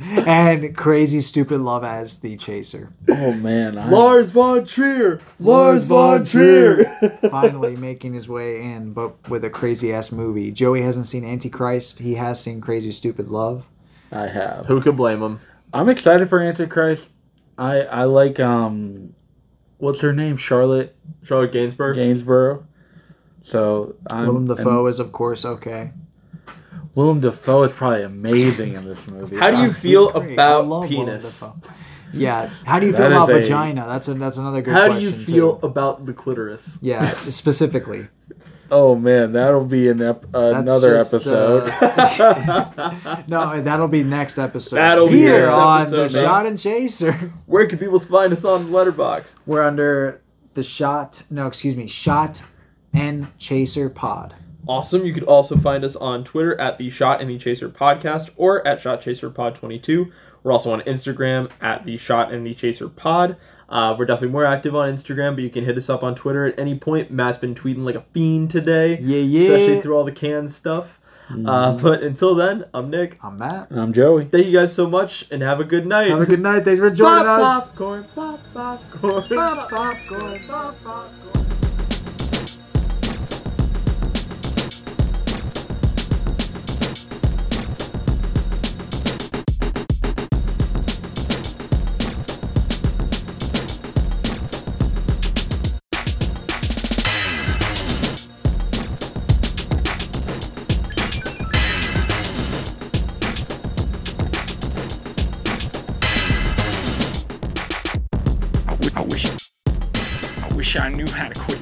and Crazy Stupid Love as the chaser. Oh man, I, Lars von Trier. Lars von Trier. Finally making his way in, but with a crazy ass movie. Joey hasn't seen Antichrist. He has seen Crazy Stupid Love. I have. Who could blame him? I'm excited for Antichrist. I I like um, what's her name? Charlotte Charlotte Gainsbourg. Gainsborough. So I'm, Willem and Dafoe is, of course, okay. Willem Dafoe is probably amazing in this movie. How do you He's feel about love penis? Yeah. How do you That feel about a- vagina? That's a, that's another good How do you feel Too. about the clitoris? Yeah, specifically. Oh man, that'll be an ep- another just, episode. uh, no, that'll be next episode. That'll be Here on episode, the man. Shot and Chaser. Where can people find us on Letterboxd? We're under the Shot. No, excuse me. Shot and Chaser Pod. Awesome. You could also find us on Twitter at the Shot and the Chaser Podcast or at Shot Chaser Pod 22. We're also on Instagram at the Shot and the Chaser Pod. Uh, we're definitely more active on Instagram, but you can hit us up on Twitter at any point. Matt's been tweeting like a fiend today, Yeah, yeah. especially through all the canned stuff. Uh, but until then, I'm Nick. I'm Matt. And I'm Joey. Thank you guys so much, and have a good night. Have a good night. Thanks for joining Pop us. popcorn, pop popcorn, pop popcorn, pop popcorn. Wish, I knew how to quit.